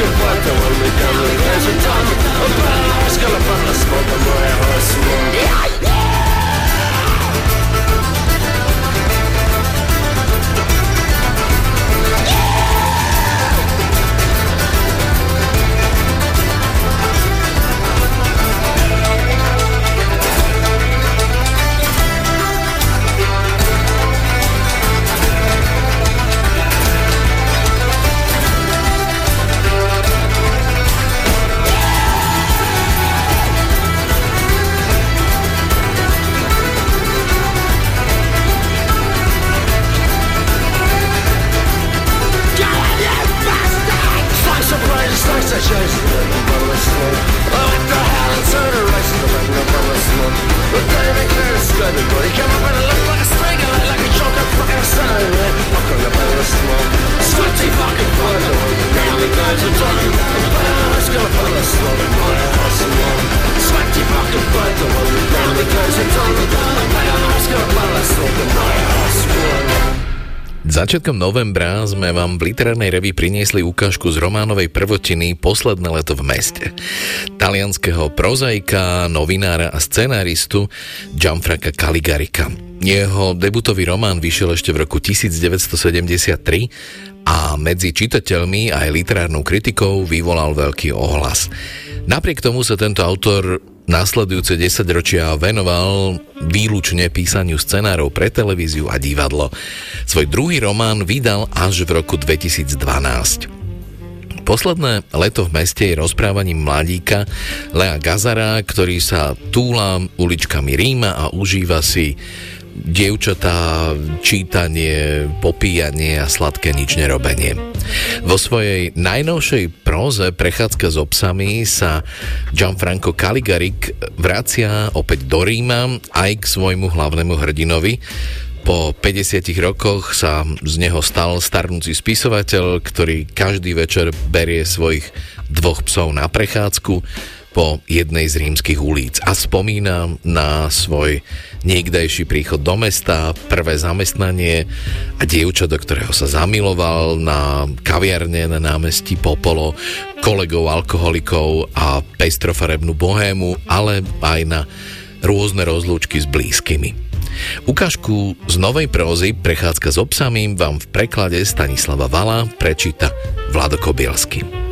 good work that will be done, revenge and done. A better gonna find the smoke, the more I smoke. Yeah, yeah. surprise is nice, I chase the I went to hell and turned a race The man no more slim The day became a sky The body came up and it looked like a snake And like a joke, I fucking said I went Fuck on the man was slim Sweaty fucking fun The way the daily guys are talking The man was gonna pull a slim And pull a horse along Sweaty fucking fun The way the daily guys are talking The man was gonna pull a slim And pull a horse Začiatkom novembra sme vám v literárnej revi priniesli ukážku z románovej prvotiny Posledné leto v meste. Talianského prozaika, novinára a scenáristu Gianfranca Caligarika. Jeho debutový román vyšiel ešte v roku 1973 a medzi čitateľmi aj literárnou kritikou vyvolal veľký ohlas. Napriek tomu sa tento autor Následujúce 10 ročia venoval výlučne písaniu scenárov pre televíziu a divadlo. Svoj druhý román vydal až v roku 2012. Posledné leto v meste je rozprávaním mladíka Lea Gazara, ktorý sa túla uličkami Ríma a užíva si dievčatá, čítanie, popíjanie a sladké nič nerobenie. Vo svojej najnovšej próze Prechádzka s obsami sa Gianfranco Caligarik vracia opäť do Ríma aj k svojmu hlavnému hrdinovi, po 50 rokoch sa z neho stal starnúci spisovateľ, ktorý každý večer berie svojich dvoch psov na prechádzku po jednej z rímskych ulic a spomína na svoj niekdajší príchod do mesta, prvé zamestnanie a dievča, do ktorého sa zamiloval na kaviarne na námestí Popolo, kolegov alkoholikov a pestrofarebnú bohému, ale aj na rôzne rozlúčky s blízkymi. Ukážku z novej prózy Prechádzka s obsami vám v preklade Stanislava Vala prečíta Vlado Kobielsky.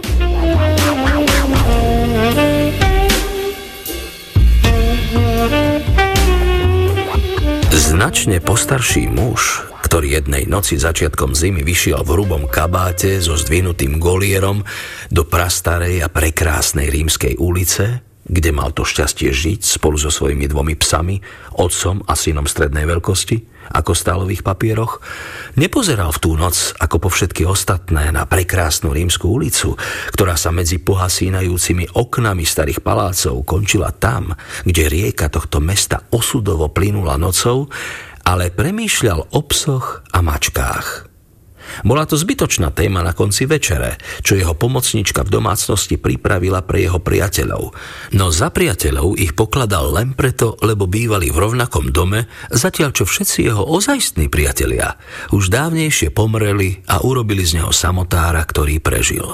Značne postarší muž, ktorý jednej noci začiatkom zimy vyšiel v hrubom kabáte so zdvinutým golierom do prastarej a prekrásnej rímskej ulice, kde mal to šťastie žiť spolu so svojimi dvomi psami, otcom a synom strednej veľkosti, ako stálových papieroch, nepozeral v tú noc ako po všetky ostatné na prekrásnu rímsku ulicu, ktorá sa medzi pohasínajúcimi oknami starých palácov končila tam, kde rieka tohto mesta osudovo plynula nocou, ale premýšľal o psoch a mačkách. Bola to zbytočná téma na konci večere, čo jeho pomocnička v domácnosti pripravila pre jeho priateľov. No za priateľov ich pokladal len preto, lebo bývali v rovnakom dome, zatiaľ čo všetci jeho ozajstní priatelia už dávnejšie pomreli a urobili z neho samotára, ktorý prežil.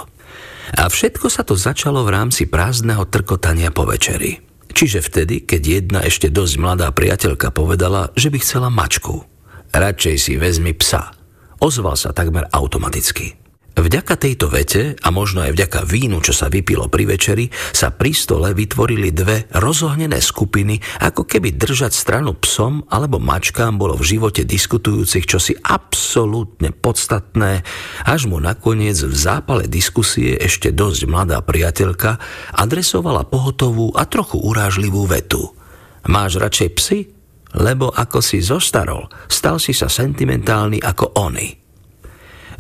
A všetko sa to začalo v rámci prázdneho trkotania po večeri. Čiže vtedy, keď jedna ešte dosť mladá priateľka povedala, že by chcela mačku. Radšej si vezmi psa, ozval sa takmer automaticky. Vďaka tejto vete a možno aj vďaka vínu, čo sa vypilo pri večeri, sa pri stole vytvorili dve rozohnené skupiny, ako keby držať stranu psom alebo mačkám bolo v živote diskutujúcich čosi absolútne podstatné, až mu nakoniec v zápale diskusie ešte dosť mladá priateľka adresovala pohotovú a trochu urážlivú vetu. Máš radšej psy? Lebo ako si zostarol, stal si sa sentimentálny ako oni.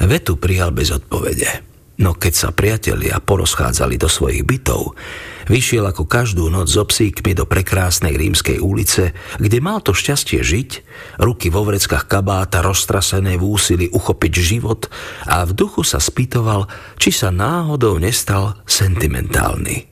Vetu prijal bez odpovede. No keď sa priatelia porozchádzali do svojich bytov, vyšiel ako každú noc so psíkmi do prekrásnej rímskej ulice, kde mal to šťastie žiť, ruky vo vreckách kabáta roztrasené v úsilí uchopiť život a v duchu sa spýtoval, či sa náhodou nestal sentimentálny.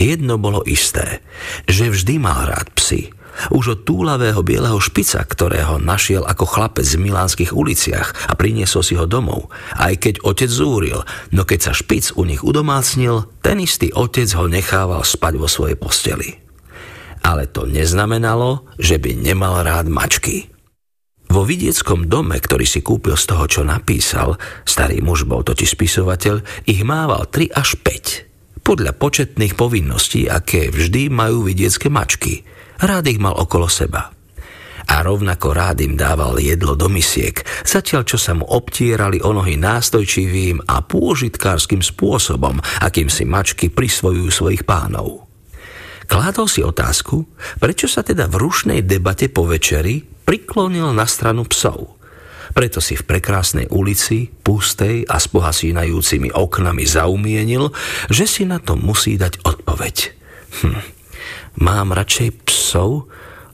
Jedno bolo isté, že vždy mal rád psy, už od túlavého bieleho špica, ktorého našiel ako chlapec v milánskych uliciach a priniesol si ho domov, aj keď otec zúril, no keď sa špic u nich udomácnil, ten istý otec ho nechával spať vo svojej posteli. Ale to neznamenalo, že by nemal rád mačky. Vo vidieckom dome, ktorý si kúpil z toho, čo napísal, starý muž bol totiž spisovateľ, ich mával 3 až 5. Podľa početných povinností, aké vždy majú vidiecké mačky – Rád ich mal okolo seba. A rovnako rád im dával jedlo do misiek, zatiaľ čo sa mu obtierali o nohy nástojčivým a pôžitkárským spôsobom, akým si mačky prisvojujú svojich pánov. Kládol si otázku, prečo sa teda v rušnej debate po večeri priklonil na stranu psov. Preto si v prekrásnej ulici, pustej a s pohasínajúcimi oknami zaumienil, že si na to musí dať odpoveď. Hm, Mám radšej psov,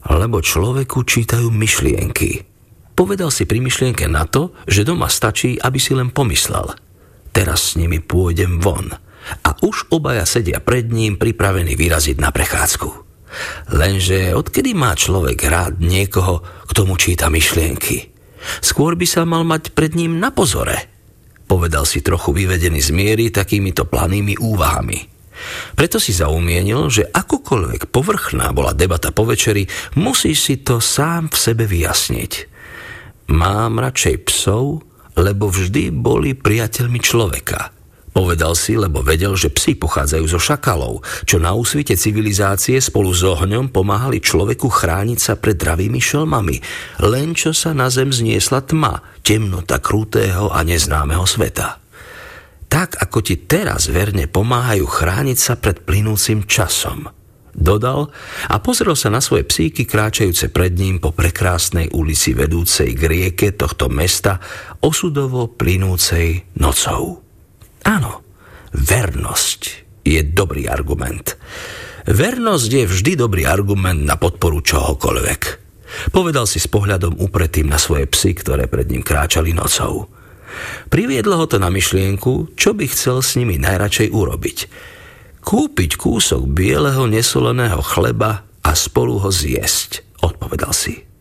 lebo človeku čítajú myšlienky. Povedal si pri myšlienke na to, že doma stačí, aby si len pomyslel. Teraz s nimi pôjdem von. A už obaja sedia pred ním pripravení vyraziť na prechádzku. Lenže odkedy má človek rád niekoho, kto mu číta myšlienky? Skôr by sa mal mať pred ním na pozore. Povedal si trochu vyvedený z miery takýmito planými úvahami. Preto si zaumienil, že akokoľvek povrchná bola debata po večeri, musíš si to sám v sebe vyjasniť. Mám radšej psov, lebo vždy boli priateľmi človeka. Povedal si, lebo vedel, že psi pochádzajú zo šakalov, čo na úsvite civilizácie spolu s ohňom pomáhali človeku chrániť sa pred dravými šelmami, len čo sa na zem zniesla tma, temnota krutého a neznámeho sveta tak ako ti teraz verne pomáhajú chrániť sa pred plynúcim časom. Dodal a pozrel sa na svoje psíky kráčajúce pred ním po prekrásnej ulici vedúcej k rieke tohto mesta osudovo plynúcej nocou. Áno, vernosť je dobrý argument. Vernosť je vždy dobrý argument na podporu čohokoľvek. Povedal si s pohľadom upretým na svoje psy, ktoré pred ním kráčali nocou. Priviedlo ho to na myšlienku, čo by chcel s nimi najradšej urobiť. Kúpiť kúsok bieleho nesoleného chleba a spolu ho zjesť, odpovedal si.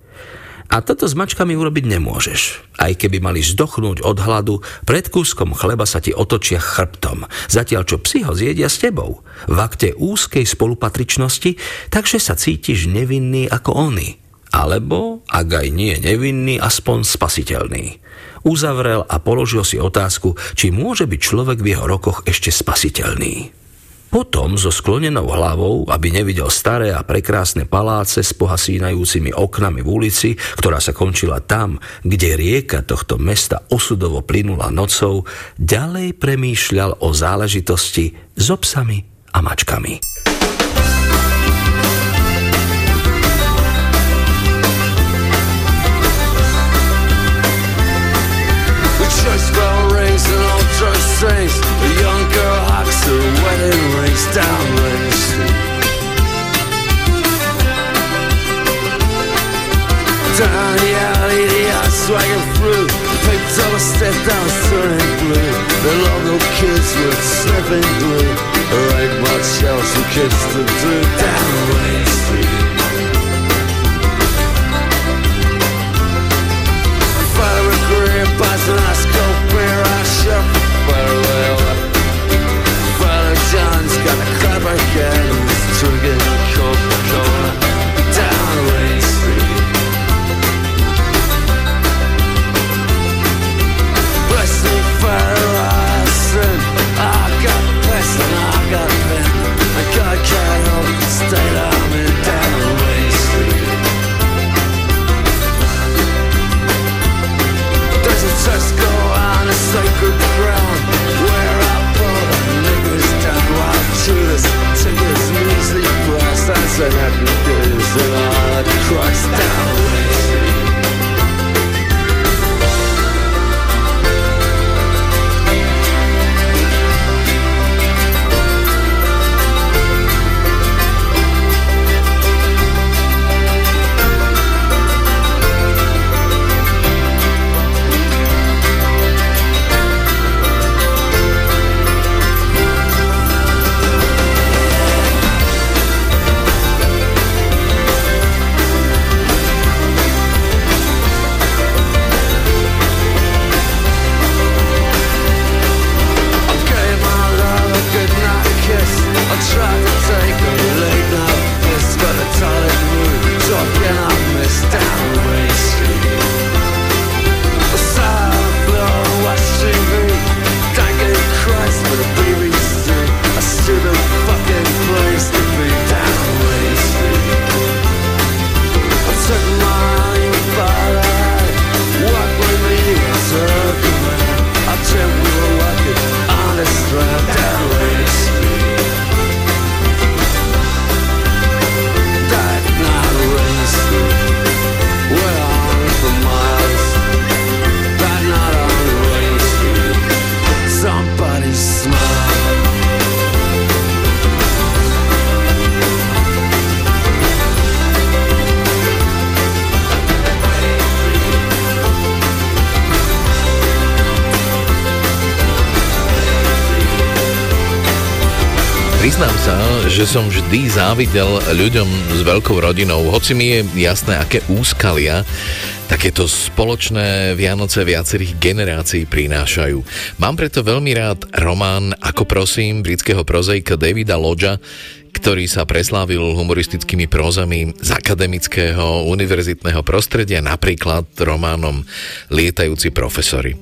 A toto s mačkami urobiť nemôžeš. Aj keby mali zdochnúť od hladu, pred kúskom chleba sa ti otočia chrbtom, zatiaľ čo psi ho zjedia s tebou. V akte úzkej spolupatričnosti, takže sa cítiš nevinný ako oni. Alebo, ak aj nie nevinný, aspoň spasiteľný uzavrel a položil si otázku, či môže byť človek v jeho rokoch ešte spasiteľný. Potom so sklonenou hlavou, aby nevidel staré a prekrásne paláce s pohasínajúcimi oknami v ulici, ktorá sa končila tam, kde rieka tohto mesta osudovo plynula nocou, ďalej premýšľal o záležitosti s obsami a mačkami. Sings. A young girl hawks her wedding rings down Main Street. Down the alley, the yacht swagging through. Paper So I stepped out turning blue The local kids were sniffing glue There ain't much else for kids to do down Wayne Street so happy. Priznám sa, že som vždy závidel ľuďom s veľkou rodinou, hoci mi je jasné, aké úskalia takéto spoločné Vianoce viacerých generácií prinášajú. Mám preto veľmi rád román Ako prosím britského prozejka Davida Lodža, ktorý sa preslávil humoristickými prózami z akademického univerzitného prostredia, napríklad románom Lietajúci profesori.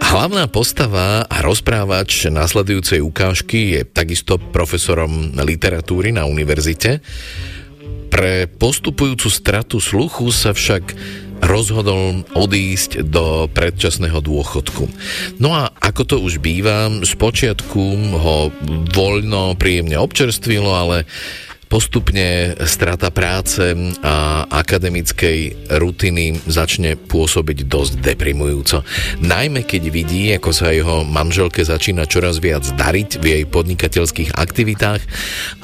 Hlavná postava a rozprávač nasledujúcej ukážky je takisto profesorom literatúry na univerzite. Pre postupujúcu stratu sluchu sa však rozhodol odísť do predčasného dôchodku. No a ako to už býva, spočiatku ho voľno príjemne občerstvilo, ale postupne strata práce a akademickej rutiny začne pôsobiť dosť deprimujúco. Najmä keď vidí, ako sa jeho manželke začína čoraz viac dariť v jej podnikateľských aktivitách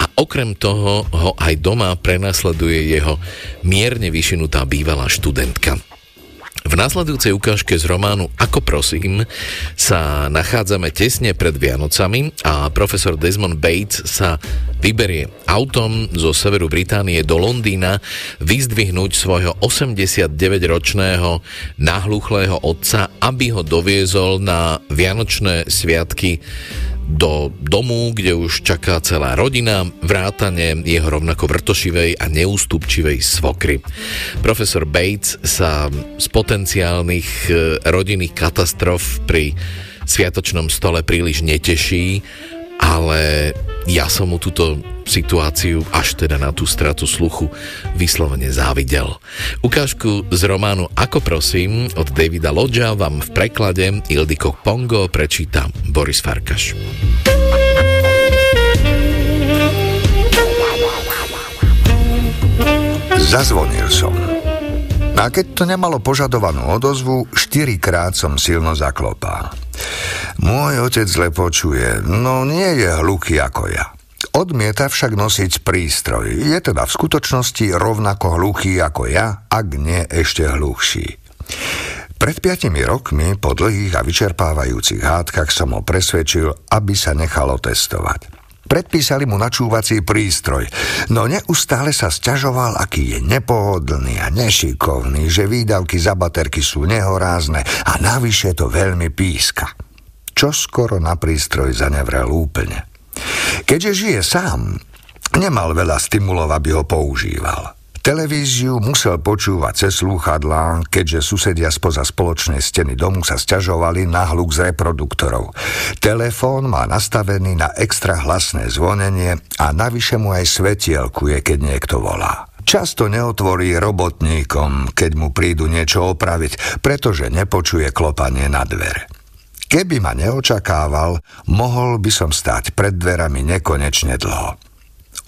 a okrem toho ho aj doma prenasleduje jeho mierne vyšinutá bývalá študentka. V následujúcej ukážke z románu Ako prosím sa nachádzame tesne pred Vianocami a profesor Desmond Bates sa vyberie autom zo severu Británie do Londýna vyzdvihnúť svojho 89-ročného nahluchlého otca, aby ho doviezol na Vianočné sviatky do domu, kde už čaká celá rodina, vrátane jeho rovnako vrtošivej a neústupčivej svokry. Profesor Bates sa z potenciálnych e, rodinných katastrof pri sviatočnom stole príliš neteší, ale ja som mu túto situáciu až teda na tú stratu sluchu vyslovene závidel. Ukážku z románu Ako prosím od Davida Lodža vám v preklade Ildiko Pongo prečíta Boris Farkaš. Zazvonil som. A keď to nemalo požadovanú odozvu, štyrikrát som silno zaklopal. Môj otec zle počuje, no nie je hluchý ako ja. Odmieta však nosiť prístroj. Je teda v skutočnosti rovnako hluchý ako ja, ak nie ešte hluchší. Pred piatimi rokmi, po dlhých a vyčerpávajúcich hádkach som ho presvedčil, aby sa nechalo testovať. Predpísali mu načúvací prístroj, no neustále sa sťažoval, aký je nepohodlný a nešikovný, že výdavky za baterky sú nehorázne a navyše to veľmi píska. Čo skoro na prístroj zanevrel úplne. Keďže žije sám, nemal veľa stimulov, aby ho používal. Televíziu musel počúvať cez slúchadlá, keďže susedia spoza spoločnej steny domu sa sťažovali na hluk z reproduktorov. Telefón má nastavený na extra hlasné zvonenie a navyše mu aj svetielku je, keď niekto volá. Často neotvorí robotníkom, keď mu prídu niečo opraviť, pretože nepočuje klopanie na dvere. Keby ma neočakával, mohol by som stáť pred dverami nekonečne dlho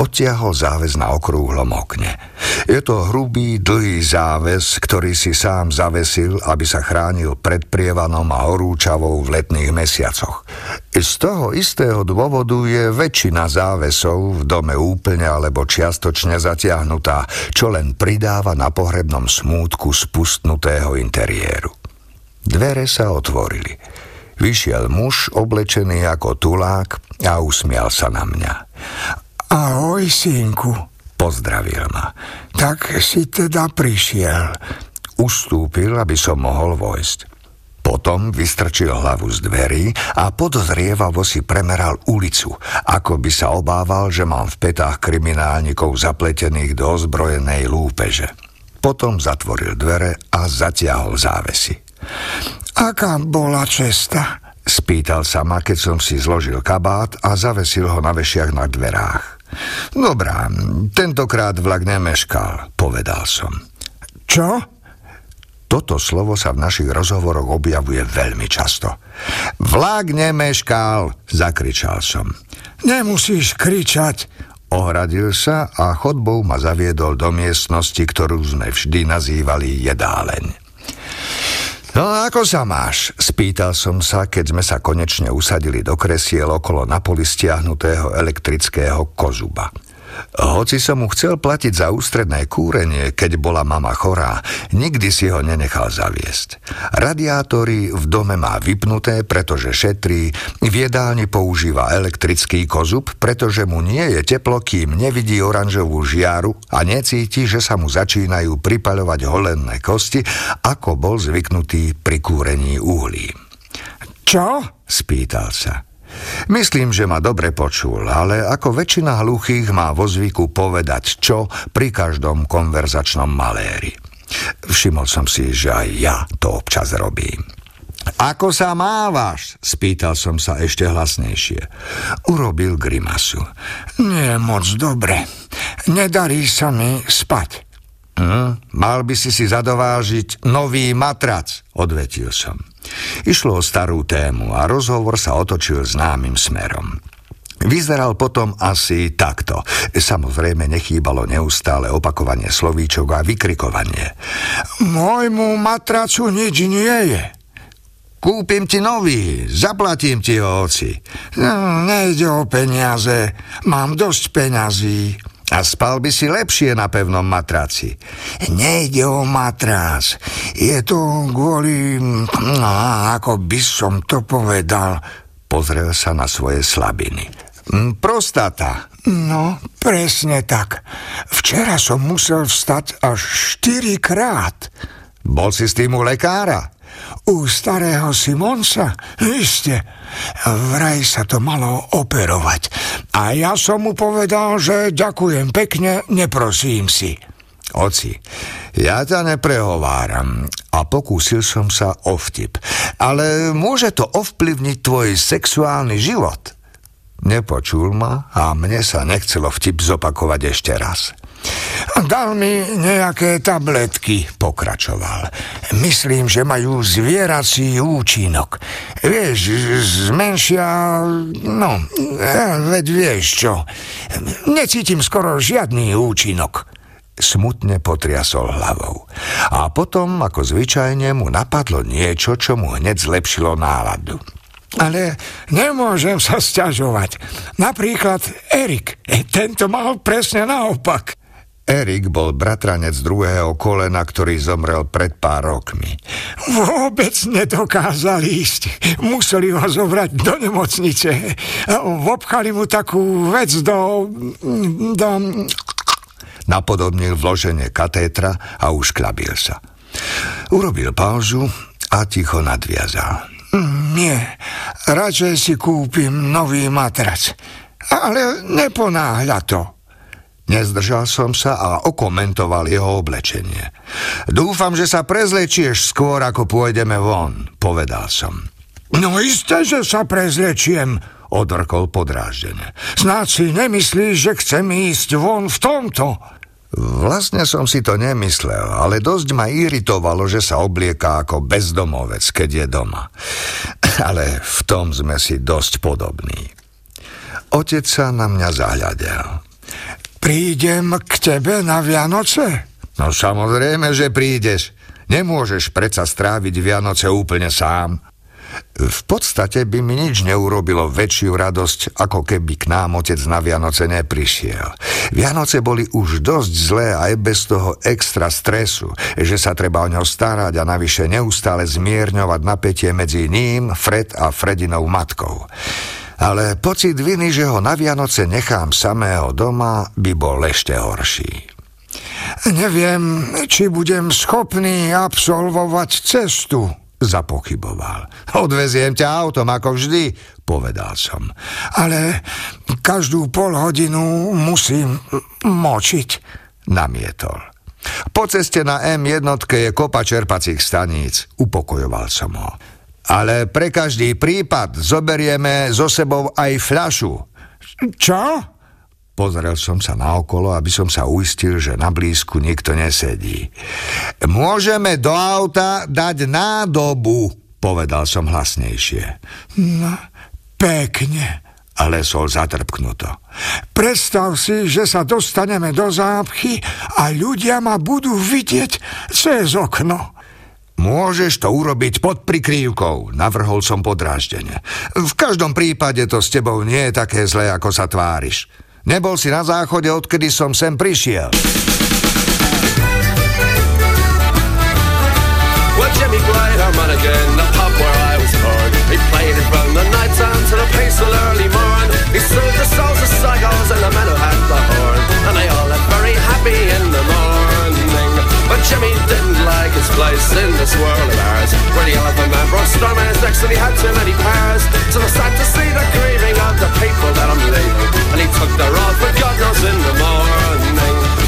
odtiahol záväz na okrúhlom okne. Je to hrubý, dlhý záväz, ktorý si sám zavesil, aby sa chránil pred prievanom a horúčavou v letných mesiacoch. Z toho istého dôvodu je väčšina závesov v dome úplne alebo čiastočne zatiahnutá, čo len pridáva na pohrebnom smútku spustnutého interiéru. Dvere sa otvorili. Vyšiel muž oblečený ako tulák a usmial sa na mňa. Ahoj, synku, pozdravil ma. Tak si teda prišiel. Ustúpil, aby som mohol vojsť. Potom vystrčil hlavu z dverí a podozrievavo si premeral ulicu, ako by sa obával, že mám v petách kriminálnikov zapletených do ozbrojenej lúpeže. Potom zatvoril dvere a zatiahol závesy. Aká bola cesta? Spýtal sa ma, keď som si zložil kabát a zavesil ho na vešiach na dverách. Dobrá, tentokrát vlak nemeškal, povedal som. Čo? Toto slovo sa v našich rozhovoroch objavuje veľmi často. Vlak nemeškal, zakričal som. Nemusíš kričať, Ohradil sa a chodbou ma zaviedol do miestnosti, ktorú sme vždy nazývali jedáleň. No ako sa máš? Spýtal som sa, keď sme sa konečne usadili do kresiel okolo napoli stiahnutého elektrického kozuba. Hoci som mu chcel platiť za ústredné kúrenie, keď bola mama chorá, nikdy si ho nenechal zaviesť. Radiátory v dome má vypnuté, pretože šetrí, v jedálni používa elektrický kozub, pretože mu nie je teplo, kým nevidí oranžovú žiaru a necíti, že sa mu začínajú pripaľovať holenné kosti, ako bol zvyknutý pri kúrení uhlí. Čo? spýtal sa. Myslím, že ma dobre počul, ale ako väčšina hluchých má vo zvyku povedať čo pri každom konverzačnom maléri. Všimol som si, že aj ja to občas robím. Ako sa mávaš? Spýtal som sa ešte hlasnejšie. Urobil grimasu. Nie moc dobre. Nedarí sa mi spať. Hm, mal by si si zadovážiť nový matrac, odvetil som. Išlo o starú tému a rozhovor sa otočil známym smerom. Vyzeral potom asi takto. Samozrejme nechýbalo neustále opakovanie slovíčok a vykrikovanie. Môjmu matracu nič nie je. Kúpim ti nový, zaplatím ti ho, oci. No, nejde o peniaze, mám dosť peňazí. A spal by si lepšie na pevnom matraci. Nejde o matrác. Je to kvôli... No, ako by som to povedal... Pozrel sa na svoje slabiny. Hm, prostata. No, presne tak. Včera som musel vstať až štyrikrát. Bol si s tým u lekára? U starého Simonsa? Iste. Vraj sa to malo operovať. A ja som mu povedal, že ďakujem pekne, neprosím si. Oci, ja ťa neprehováram a pokúsil som sa o vtip. Ale môže to ovplyvniť tvoj sexuálny život? Nepočul ma a mne sa nechcelo vtip zopakovať ešte raz. Dal mi nejaké tabletky, pokračoval. Myslím, že majú zvierací účinok. Vieš, zmenšia... No, eh, veď vieš čo. Necítim skoro žiadny účinok. Smutne potriasol hlavou. A potom, ako zvyčajne, mu napadlo niečo, čo mu hneď zlepšilo náladu. Ale nemôžem sa sťažovať. Napríklad Erik, tento mal presne naopak. Erik bol bratranec druhého kolena, ktorý zomrel pred pár rokmi. Vôbec nedokázal ísť. Museli ho zobrať do nemocnice. Vopchali mu takú vec do... do... Napodobnil vloženie katétra a už klabil sa. Urobil pauzu a ticho nadviazal. Nie, radšej si kúpim nový matrac. Ale neponáhľa to. Nezdržal som sa a okomentoval jeho oblečenie. Dúfam, že sa prezlečieš skôr, ako pôjdeme von, povedal som. No isté, že sa prezlečiem, odrkol podráždene. Snáď si nemyslíš, že chcem ísť von v tomto? Vlastne som si to nemyslel, ale dosť ma iritovalo, že sa oblieká ako bezdomovec, keď je doma. Ale v tom sme si dosť podobní. Otec sa na mňa zahľadel. Prídem k tebe na Vianoce? No samozrejme, že prídeš. Nemôžeš predsa stráviť Vianoce úplne sám. V podstate by mi nič neurobilo väčšiu radosť, ako keby k nám otec na Vianoce neprišiel. Vianoce boli už dosť zlé aj bez toho extra stresu, že sa treba o ňo starať a navyše neustále zmierňovať napätie medzi ním, Fred a Fredinou matkou. Ale pocit viny, že ho na Vianoce nechám samého doma, by bol ešte horší. Neviem, či budem schopný absolvovať cestu, zapochyboval. Odveziem ťa autom, ako vždy, povedal som. Ale každú pol hodinu musím močiť, namietol. Po ceste na M1 je kopa čerpacích staníc, upokojoval som ho. Ale pre každý prípad zoberieme so sebou aj fľašu. Čo? Pozrel som sa naokolo, aby som sa uistil, že na blízku nikto nesedí. Môžeme do auta dať nádobu, povedal som hlasnejšie. No, pekne, lesol zatrpknuto. Predstav si, že sa dostaneme do zápchy a ľudia ma budú vidieť cez okno. Môžeš to urobiť pod prikrývkou, navrhol som podráždene. V každom prípade to s tebou nie je také zlé, ako sa tváriš. Nebol si na záchode, odkedy som sem prišiel. Well, Jimmy played again, the pub where I was born. He played it the night time to the peaceful early morn. He soothed the souls of psychos and the men place in this world of ours. The elephant man brought stormers next and he had too many pairs. So I sad to see the grieving of the people that I'm leaving. And he took the road for God knows in the morning.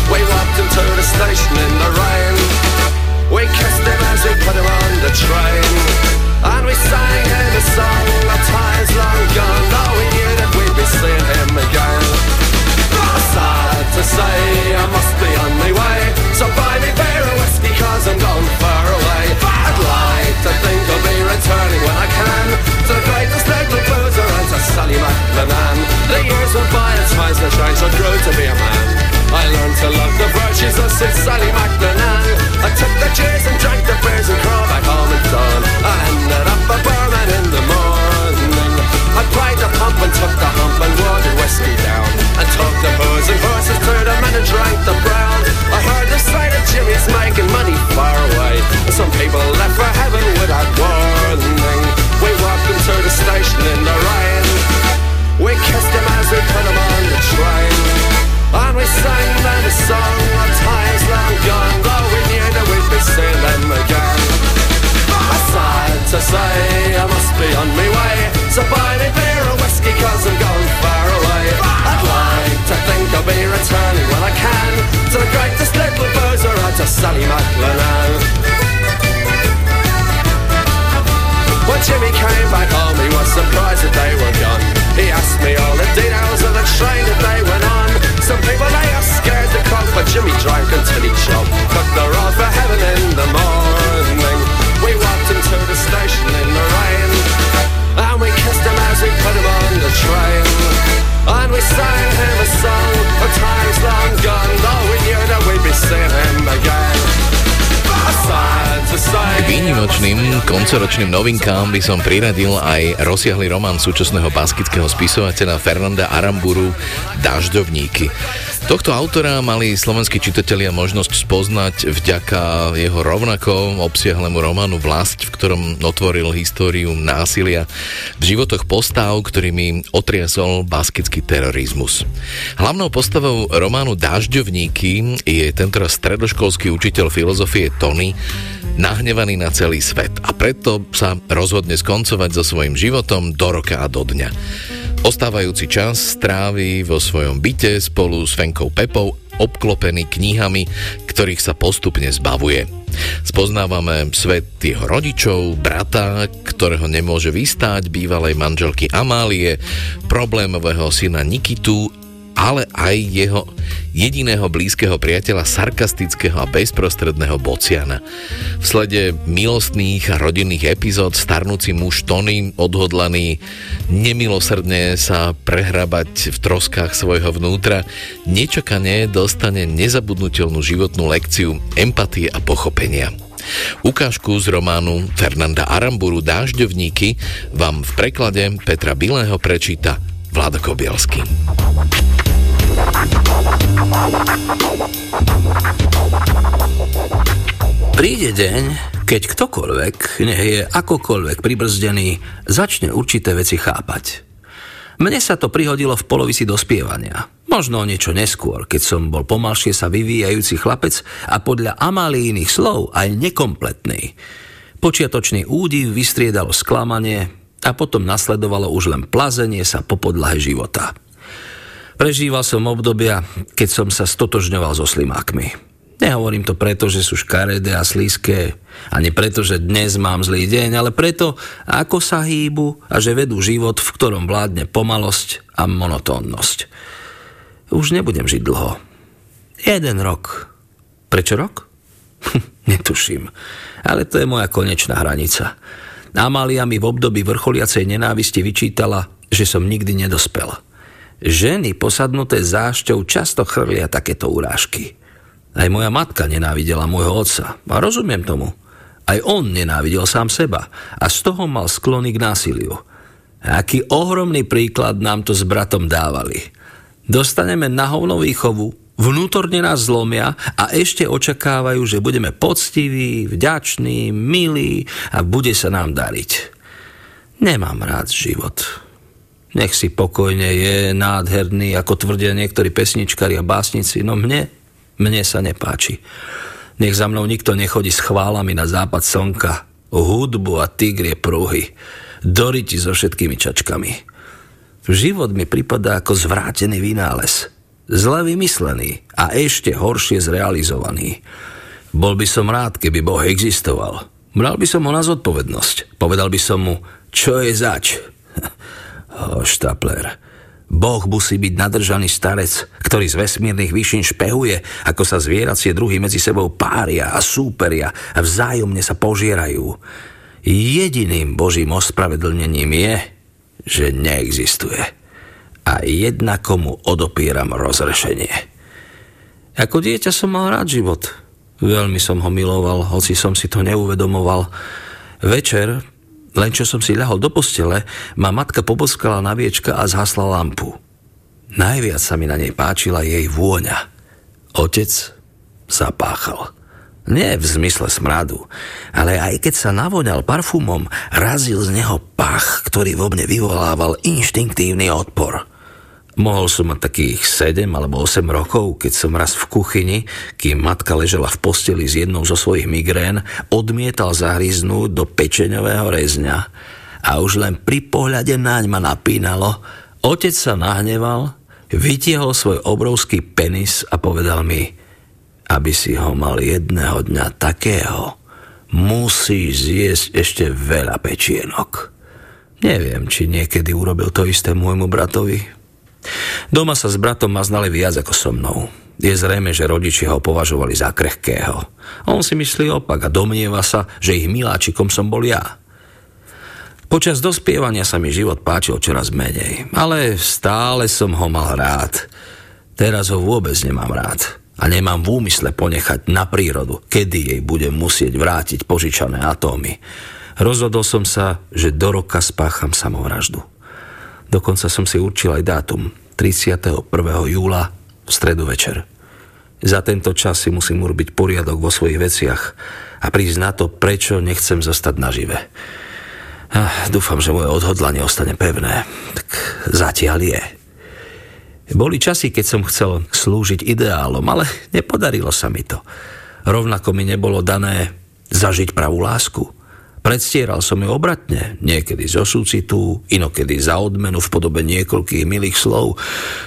We walked into the station in the rain. We kissed him as we put him on the train. And we sang him a song of times long gone. Though we knew that we'd be seeing him again. Sad to say, I must be on my way. So buy me beer and whiskey, cause I'm going far away. I'd like to think I'll be returning when I can to the greatest little boozer and to Sally McLennan. The years went by and smiles the shine, so grew to be a man. I learned to love the virtues of Sid Sally McLennan. I took the cheers and drank the beers and crawled back home at dawn. I ended up a barman in. I pump and took the hump and watered whiskey down. And took the booze and horses to the men and drank the brown. I heard the sight of Jimmy's making money far away. And some people left for heaven without warning. We walked into the station in the rain. We kissed him as we put him on the train. And we sang them a song of times long gone. Though we knew that we'd be seeing them again. Sad to say, I must be on my way. So buy me beer or whiskey, cause I'm going far away. I'd like to think I'll be returning when I can to the greatest little boozer out to Sally McLennan. When Jimmy came back home, he was surprised that they were gone. He asked me all the details of the train that they went on. Some people they are scared to come, but Jimmy drank until he choked. We sang him a song of times long gone, though we knew that we'd be seeing him again. K výnimočným koncoročným novinkám by som priradil aj rozsiahly román súčasného baskického spisovateľa Fernanda Aramburu Dažďovníky. Tohto autora mali slovenskí čitatelia možnosť spoznať vďaka jeho rovnako obsiahlému románu Vlast, v ktorom otvoril históriu násilia v životoch postav, ktorými otriasol baskický terorizmus. Hlavnou postavou románu Dážďovníky je tentoraz stredoškolský učiteľ filozofie Tony, nahnevaný na celý svet a preto sa rozhodne skoncovať so svojím životom do roka a do dňa. Ostávajúci čas strávi vo svojom byte spolu s Fenkou Pepou obklopený knihami, ktorých sa postupne zbavuje. Spoznávame svet jeho rodičov, brata, ktorého nemôže vystáť, bývalej manželky Amálie, problémového syna Nikitu ale aj jeho jediného blízkeho priateľa, sarkastického a bezprostredného Bociana. V slede milostných a rodinných epizód starnúci muž Tony, odhodlaný nemilosrdne sa prehrabať v troskách svojho vnútra, nečakane dostane nezabudnutelnú životnú lekciu empatie a pochopenia. Ukážku z románu Fernanda Aramburu Dážďovníky vám v preklade Petra Bilého prečíta Vlado Kobielsky. Príde deň, keď ktokoľvek, nech je akokoľvek pribrzdený, začne určité veci chápať. Mne sa to prihodilo v polovici dospievania. Možno niečo neskôr, keď som bol pomalšie sa vyvíjajúci chlapec a podľa Amalíných slov aj nekompletný. Počiatočný údiv vystriedalo sklamanie a potom nasledovalo už len plazenie sa po podlahe života. Prežíval som obdobia, keď som sa stotožňoval so slimákmi. Nehovorím to preto, že sú škaredé a slízké, ani preto, že dnes mám zlý deň, ale preto, ako sa hýbu a že vedú život, v ktorom vládne pomalosť a monotónnosť. Už nebudem žiť dlho. Jeden rok. Prečo rok? Netuším. Ale to je moja konečná hranica. Amália mi v období vrcholiacej nenávisti vyčítala, že som nikdy nedospel. Ženy posadnuté zášťou často chrlia takéto urážky. Aj moja matka nenávidela môjho otca. A rozumiem tomu. Aj on nenávidel sám seba. A z toho mal sklony k násiliu. A aký ohromný príklad nám to s bratom dávali. Dostaneme na hovno výchovu, vnútorne nás zlomia a ešte očakávajú, že budeme poctiví, vďační, milí a bude sa nám dariť. Nemám rád život. Nech si pokojne je nádherný, ako tvrdia niektorí pesničkári a básnici, no mne, mne sa nepáči. Nech za mnou nikto nechodí s chválami na západ slnka, hudbu a tigrie pruhy, doriti so všetkými čačkami. Život mi pripadá ako zvrátený vynález. Zle vymyslený a ešte horšie zrealizovaný. Bol by som rád, keby Boh existoval. Bral by som ho na zodpovednosť. Povedal by som mu, čo je zač. Oh, Štapler. Boh musí byť nadržaný starec, ktorý z vesmírnych výšin špehuje, ako sa zvieracie druhy medzi sebou pária a súperia a vzájomne sa požierajú. Jediným Božím ospravedlnením je, že neexistuje. A jednakomu odopieram rozrešenie. Ako dieťa som mal rád život. Veľmi som ho miloval, hoci som si to neuvedomoval. Večer, len čo som si ľahol do postele, ma matka poboskala na viečka a zhasla lampu. Najviac sa mi na nej páčila jej vôňa. Otec zapáchal. Nie v zmysle smradu, ale aj keď sa navoňal parfumom, razil z neho pach, ktorý vo mne vyvolával inštinktívny odpor – Mohol som mať takých 7 alebo 8 rokov, keď som raz v kuchyni, kým matka ležela v posteli s jednou zo svojich migrén, odmietal zahryznúť do pečeňového rezňa. A už len pri pohľade naň ma napínalo. Otec sa nahneval, vytiehol svoj obrovský penis a povedal mi, aby si ho mal jedného dňa takého, musíš zjesť ešte veľa pečienok. Neviem, či niekedy urobil to isté môjmu bratovi. Doma sa s bratom maznali viac ako so mnou. Je zrejme, že rodičia ho považovali za krehkého. On si myslí opak a domnieva sa, že ich miláčikom som bol ja. Počas dospievania sa mi život páčil čoraz menej, ale stále som ho mal rád. Teraz ho vôbec nemám rád a nemám v úmysle ponechať na prírodu, kedy jej budem musieť vrátiť požičané atómy. Rozhodol som sa, že do roka spácham samovraždu. Dokonca som si určil aj dátum 31. júla v stredu večer. Za tento čas si musím urobiť poriadok vo svojich veciach a prísť na to, prečo nechcem zostať nažive. Ah, dúfam, že moje odhodlanie ostane pevné. Tak zatiaľ je. Boli časy, keď som chcel slúžiť ideálom, ale nepodarilo sa mi to. Rovnako mi nebolo dané zažiť pravú lásku. Predstieral som ju obratne, niekedy zo súcitu, inokedy za odmenu v podobe niekoľkých milých slov,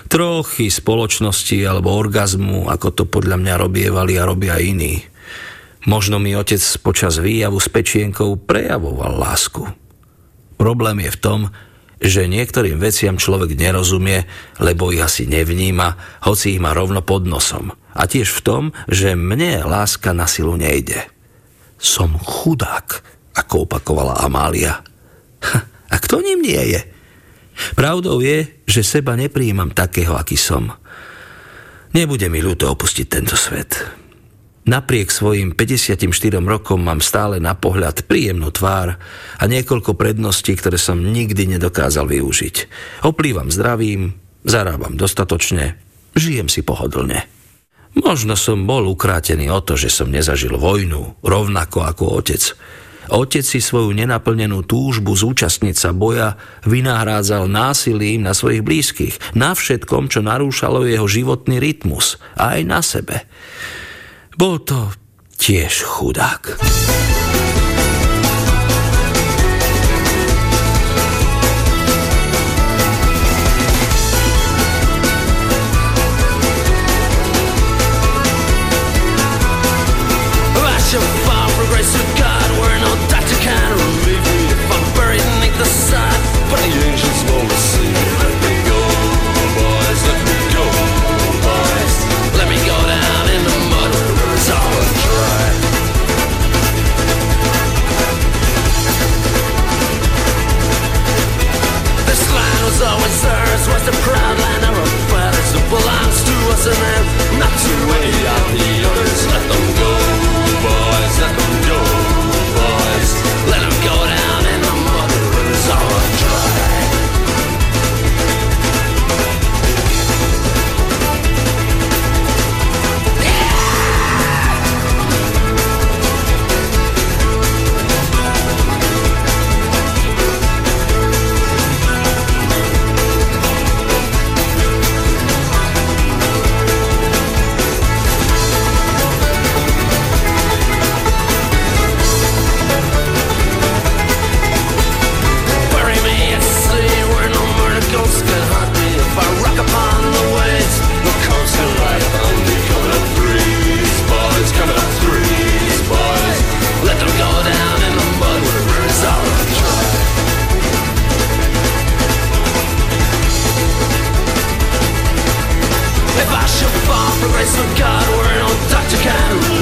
trochy spoločnosti alebo orgazmu, ako to podľa mňa robievali a robia iní. Možno mi otec počas výjavu s pečienkou prejavoval lásku. Problém je v tom, že niektorým veciam človek nerozumie, lebo ich asi nevníma, hoci ich má rovno pod nosom. A tiež v tom, že mne láska na silu nejde. Som chudák, ako opakovala Amália. A kto ním nie je? Pravdou je, že seba nepríjmam takého, aký som. Nebude mi ľúto opustiť tento svet. Napriek svojim 54 rokom mám stále na pohľad príjemnú tvár a niekoľko predností, ktoré som nikdy nedokázal využiť. Oplývam zdravím, zarábam dostatočne, žijem si pohodlne. Možno som bol ukrátený o to, že som nezažil vojnu, rovnako ako otec. Otec si svoju nenaplnenú túžbu zúčastniť sa boja vynahrádzal násilím na svojich blízkych, na všetkom, čo narúšalo jeho životný rytmus, aj na sebe. Bol to tiež chudák. proud land arrow, but it belongs to us and then not to any other. the grace of God, we're no Dr. Ken.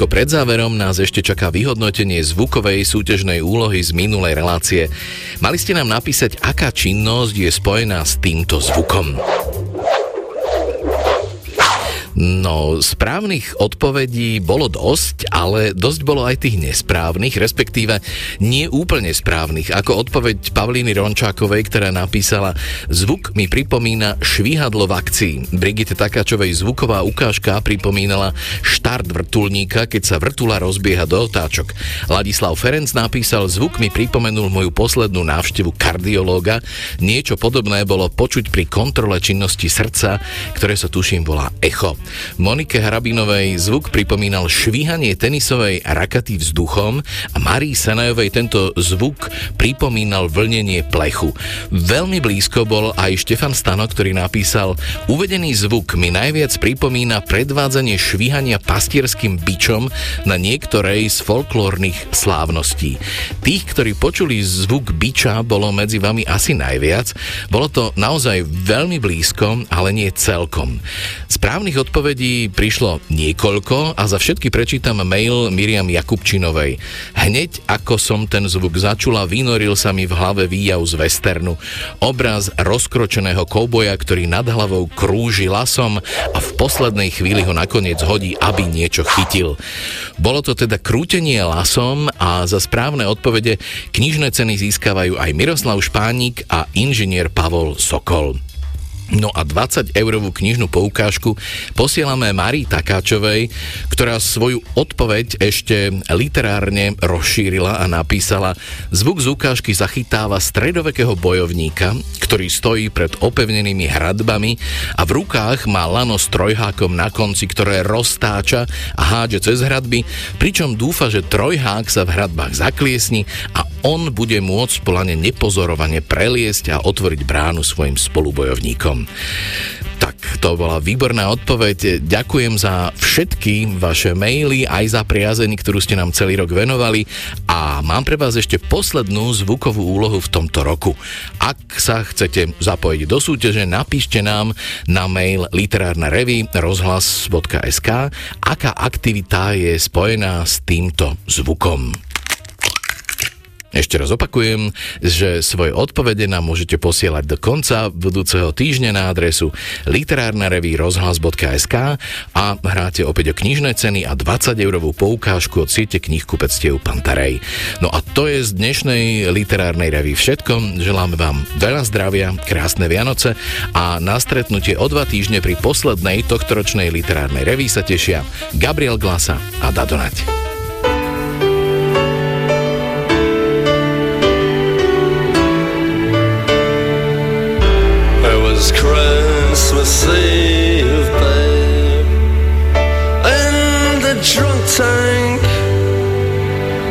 Krátko pred záverom nás ešte čaká vyhodnotenie zvukovej súťažnej úlohy z minulej relácie. Mali ste nám napísať, aká činnosť je spojená s týmto zvukom. No, správnych odpovedí bolo dosť, ale dosť bolo aj tých nesprávnych, respektíve nie úplne správnych, ako odpoveď Pavlíny Rončákovej, ktorá napísala Zvuk mi pripomína švihadlo v akcii. Brigitte Takáčovej zvuková ukážka pripomínala štart vrtulníka, keď sa vrtula rozbieha do otáčok. Ladislav Ferenc napísal Zvuk mi pripomenul moju poslednú návštevu kardiológa. Niečo podobné bolo počuť pri kontrole činnosti srdca, ktoré sa tuším volá echo. Monike Hrabinovej zvuk pripomínal švíhanie tenisovej rakaty vzduchom a Marii Sanajovej tento zvuk pripomínal vlnenie plechu. Veľmi blízko bol aj Štefan Stano, ktorý napísal Uvedený zvuk mi najviac pripomína predvádzanie švíhania pastierským bičom na niektorej z folklórnych slávností. Tých, ktorí počuli zvuk biča, bolo medzi vami asi najviac. Bolo to naozaj veľmi blízko, ale nie celkom. Správnych odpovedí prišlo niekoľko a za všetky prečítam mail Miriam Jakubčinovej. Hneď ako som ten zvuk začula, vynoril sa mi v hlave výjav z westernu. Obraz rozkročeného kouboja, ktorý nad hlavou krúži lasom a v poslednej chvíli ho nakoniec hodí, aby niečo chytil. Bolo to teda krútenie lasom a za správne odpovede knižné ceny získavajú aj Miroslav Špánik a inžinier Pavol Sokol. No a 20 eurovú knižnú poukážku posielame Marii Takáčovej, ktorá svoju odpoveď ešte literárne rozšírila a napísala Zvuk z ukážky zachytáva stredovekého bojovníka, ktorý stojí pred opevnenými hradbami a v rukách má lano s trojhákom na konci, ktoré roztáča a hádže cez hradby, pričom dúfa, že trojhák sa v hradbách zakliesni a on bude môcť polane nepozorovane preliesť a otvoriť bránu svojim spolubojovníkom. Tak, to bola výborná odpoveď. Ďakujem za všetky vaše maily, aj za priazeň, ktorú ste nám celý rok venovali a mám pre vás ešte poslednú zvukovú úlohu v tomto roku. Ak sa chcete zapojiť do súťaže, napíšte nám na mail literárna revy rozhlas.sk, aká aktivita je spojená s týmto zvukom. Ešte raz opakujem, že svoje odpovede nám môžete posielať do konca budúceho týždňa na adresu literárna reví rozhlas.sk a hráte opäť o knižné ceny a 20 eurovú poukážku od siete knihkupectiev Pantarej. No a to je z dnešnej literárnej reví všetko. Želám vám veľa zdravia, krásne Vianoce a na stretnutie o dva týždne pri poslednej tohtoročnej literárnej reví sa tešia Gabriel Glasa a Dadonať.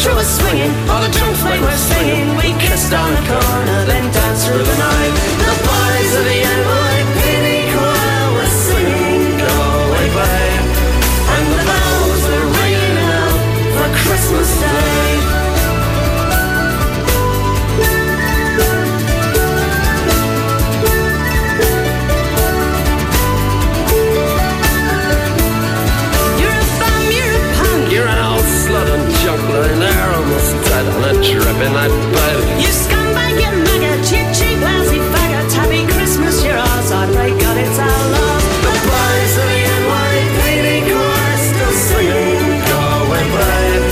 Sinatra was swinging, all the drunks they were singing. We kissed on the corner, then danced through the night. You scumbag, you mega cheap, cheap, clumsy bagger. Happy Christmas, you're ours. I pray, God, it's our love. The boys are playing penny whistles, singing carol bright,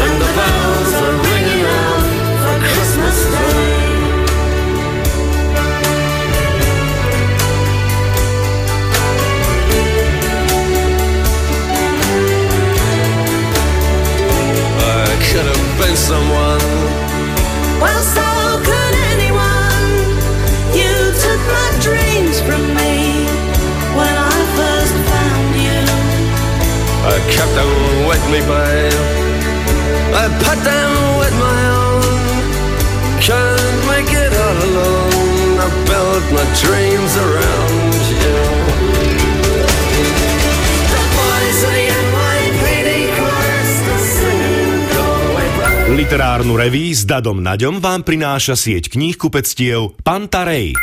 and the bells are ringing out for Christmas tree. I could have been someone kept them with me, babe. I put them with my own. Can't make it all alone. I built my dreams around. Literárnu reví s Dadom Naďom vám prináša sieť kníh kupectiev Pantarej.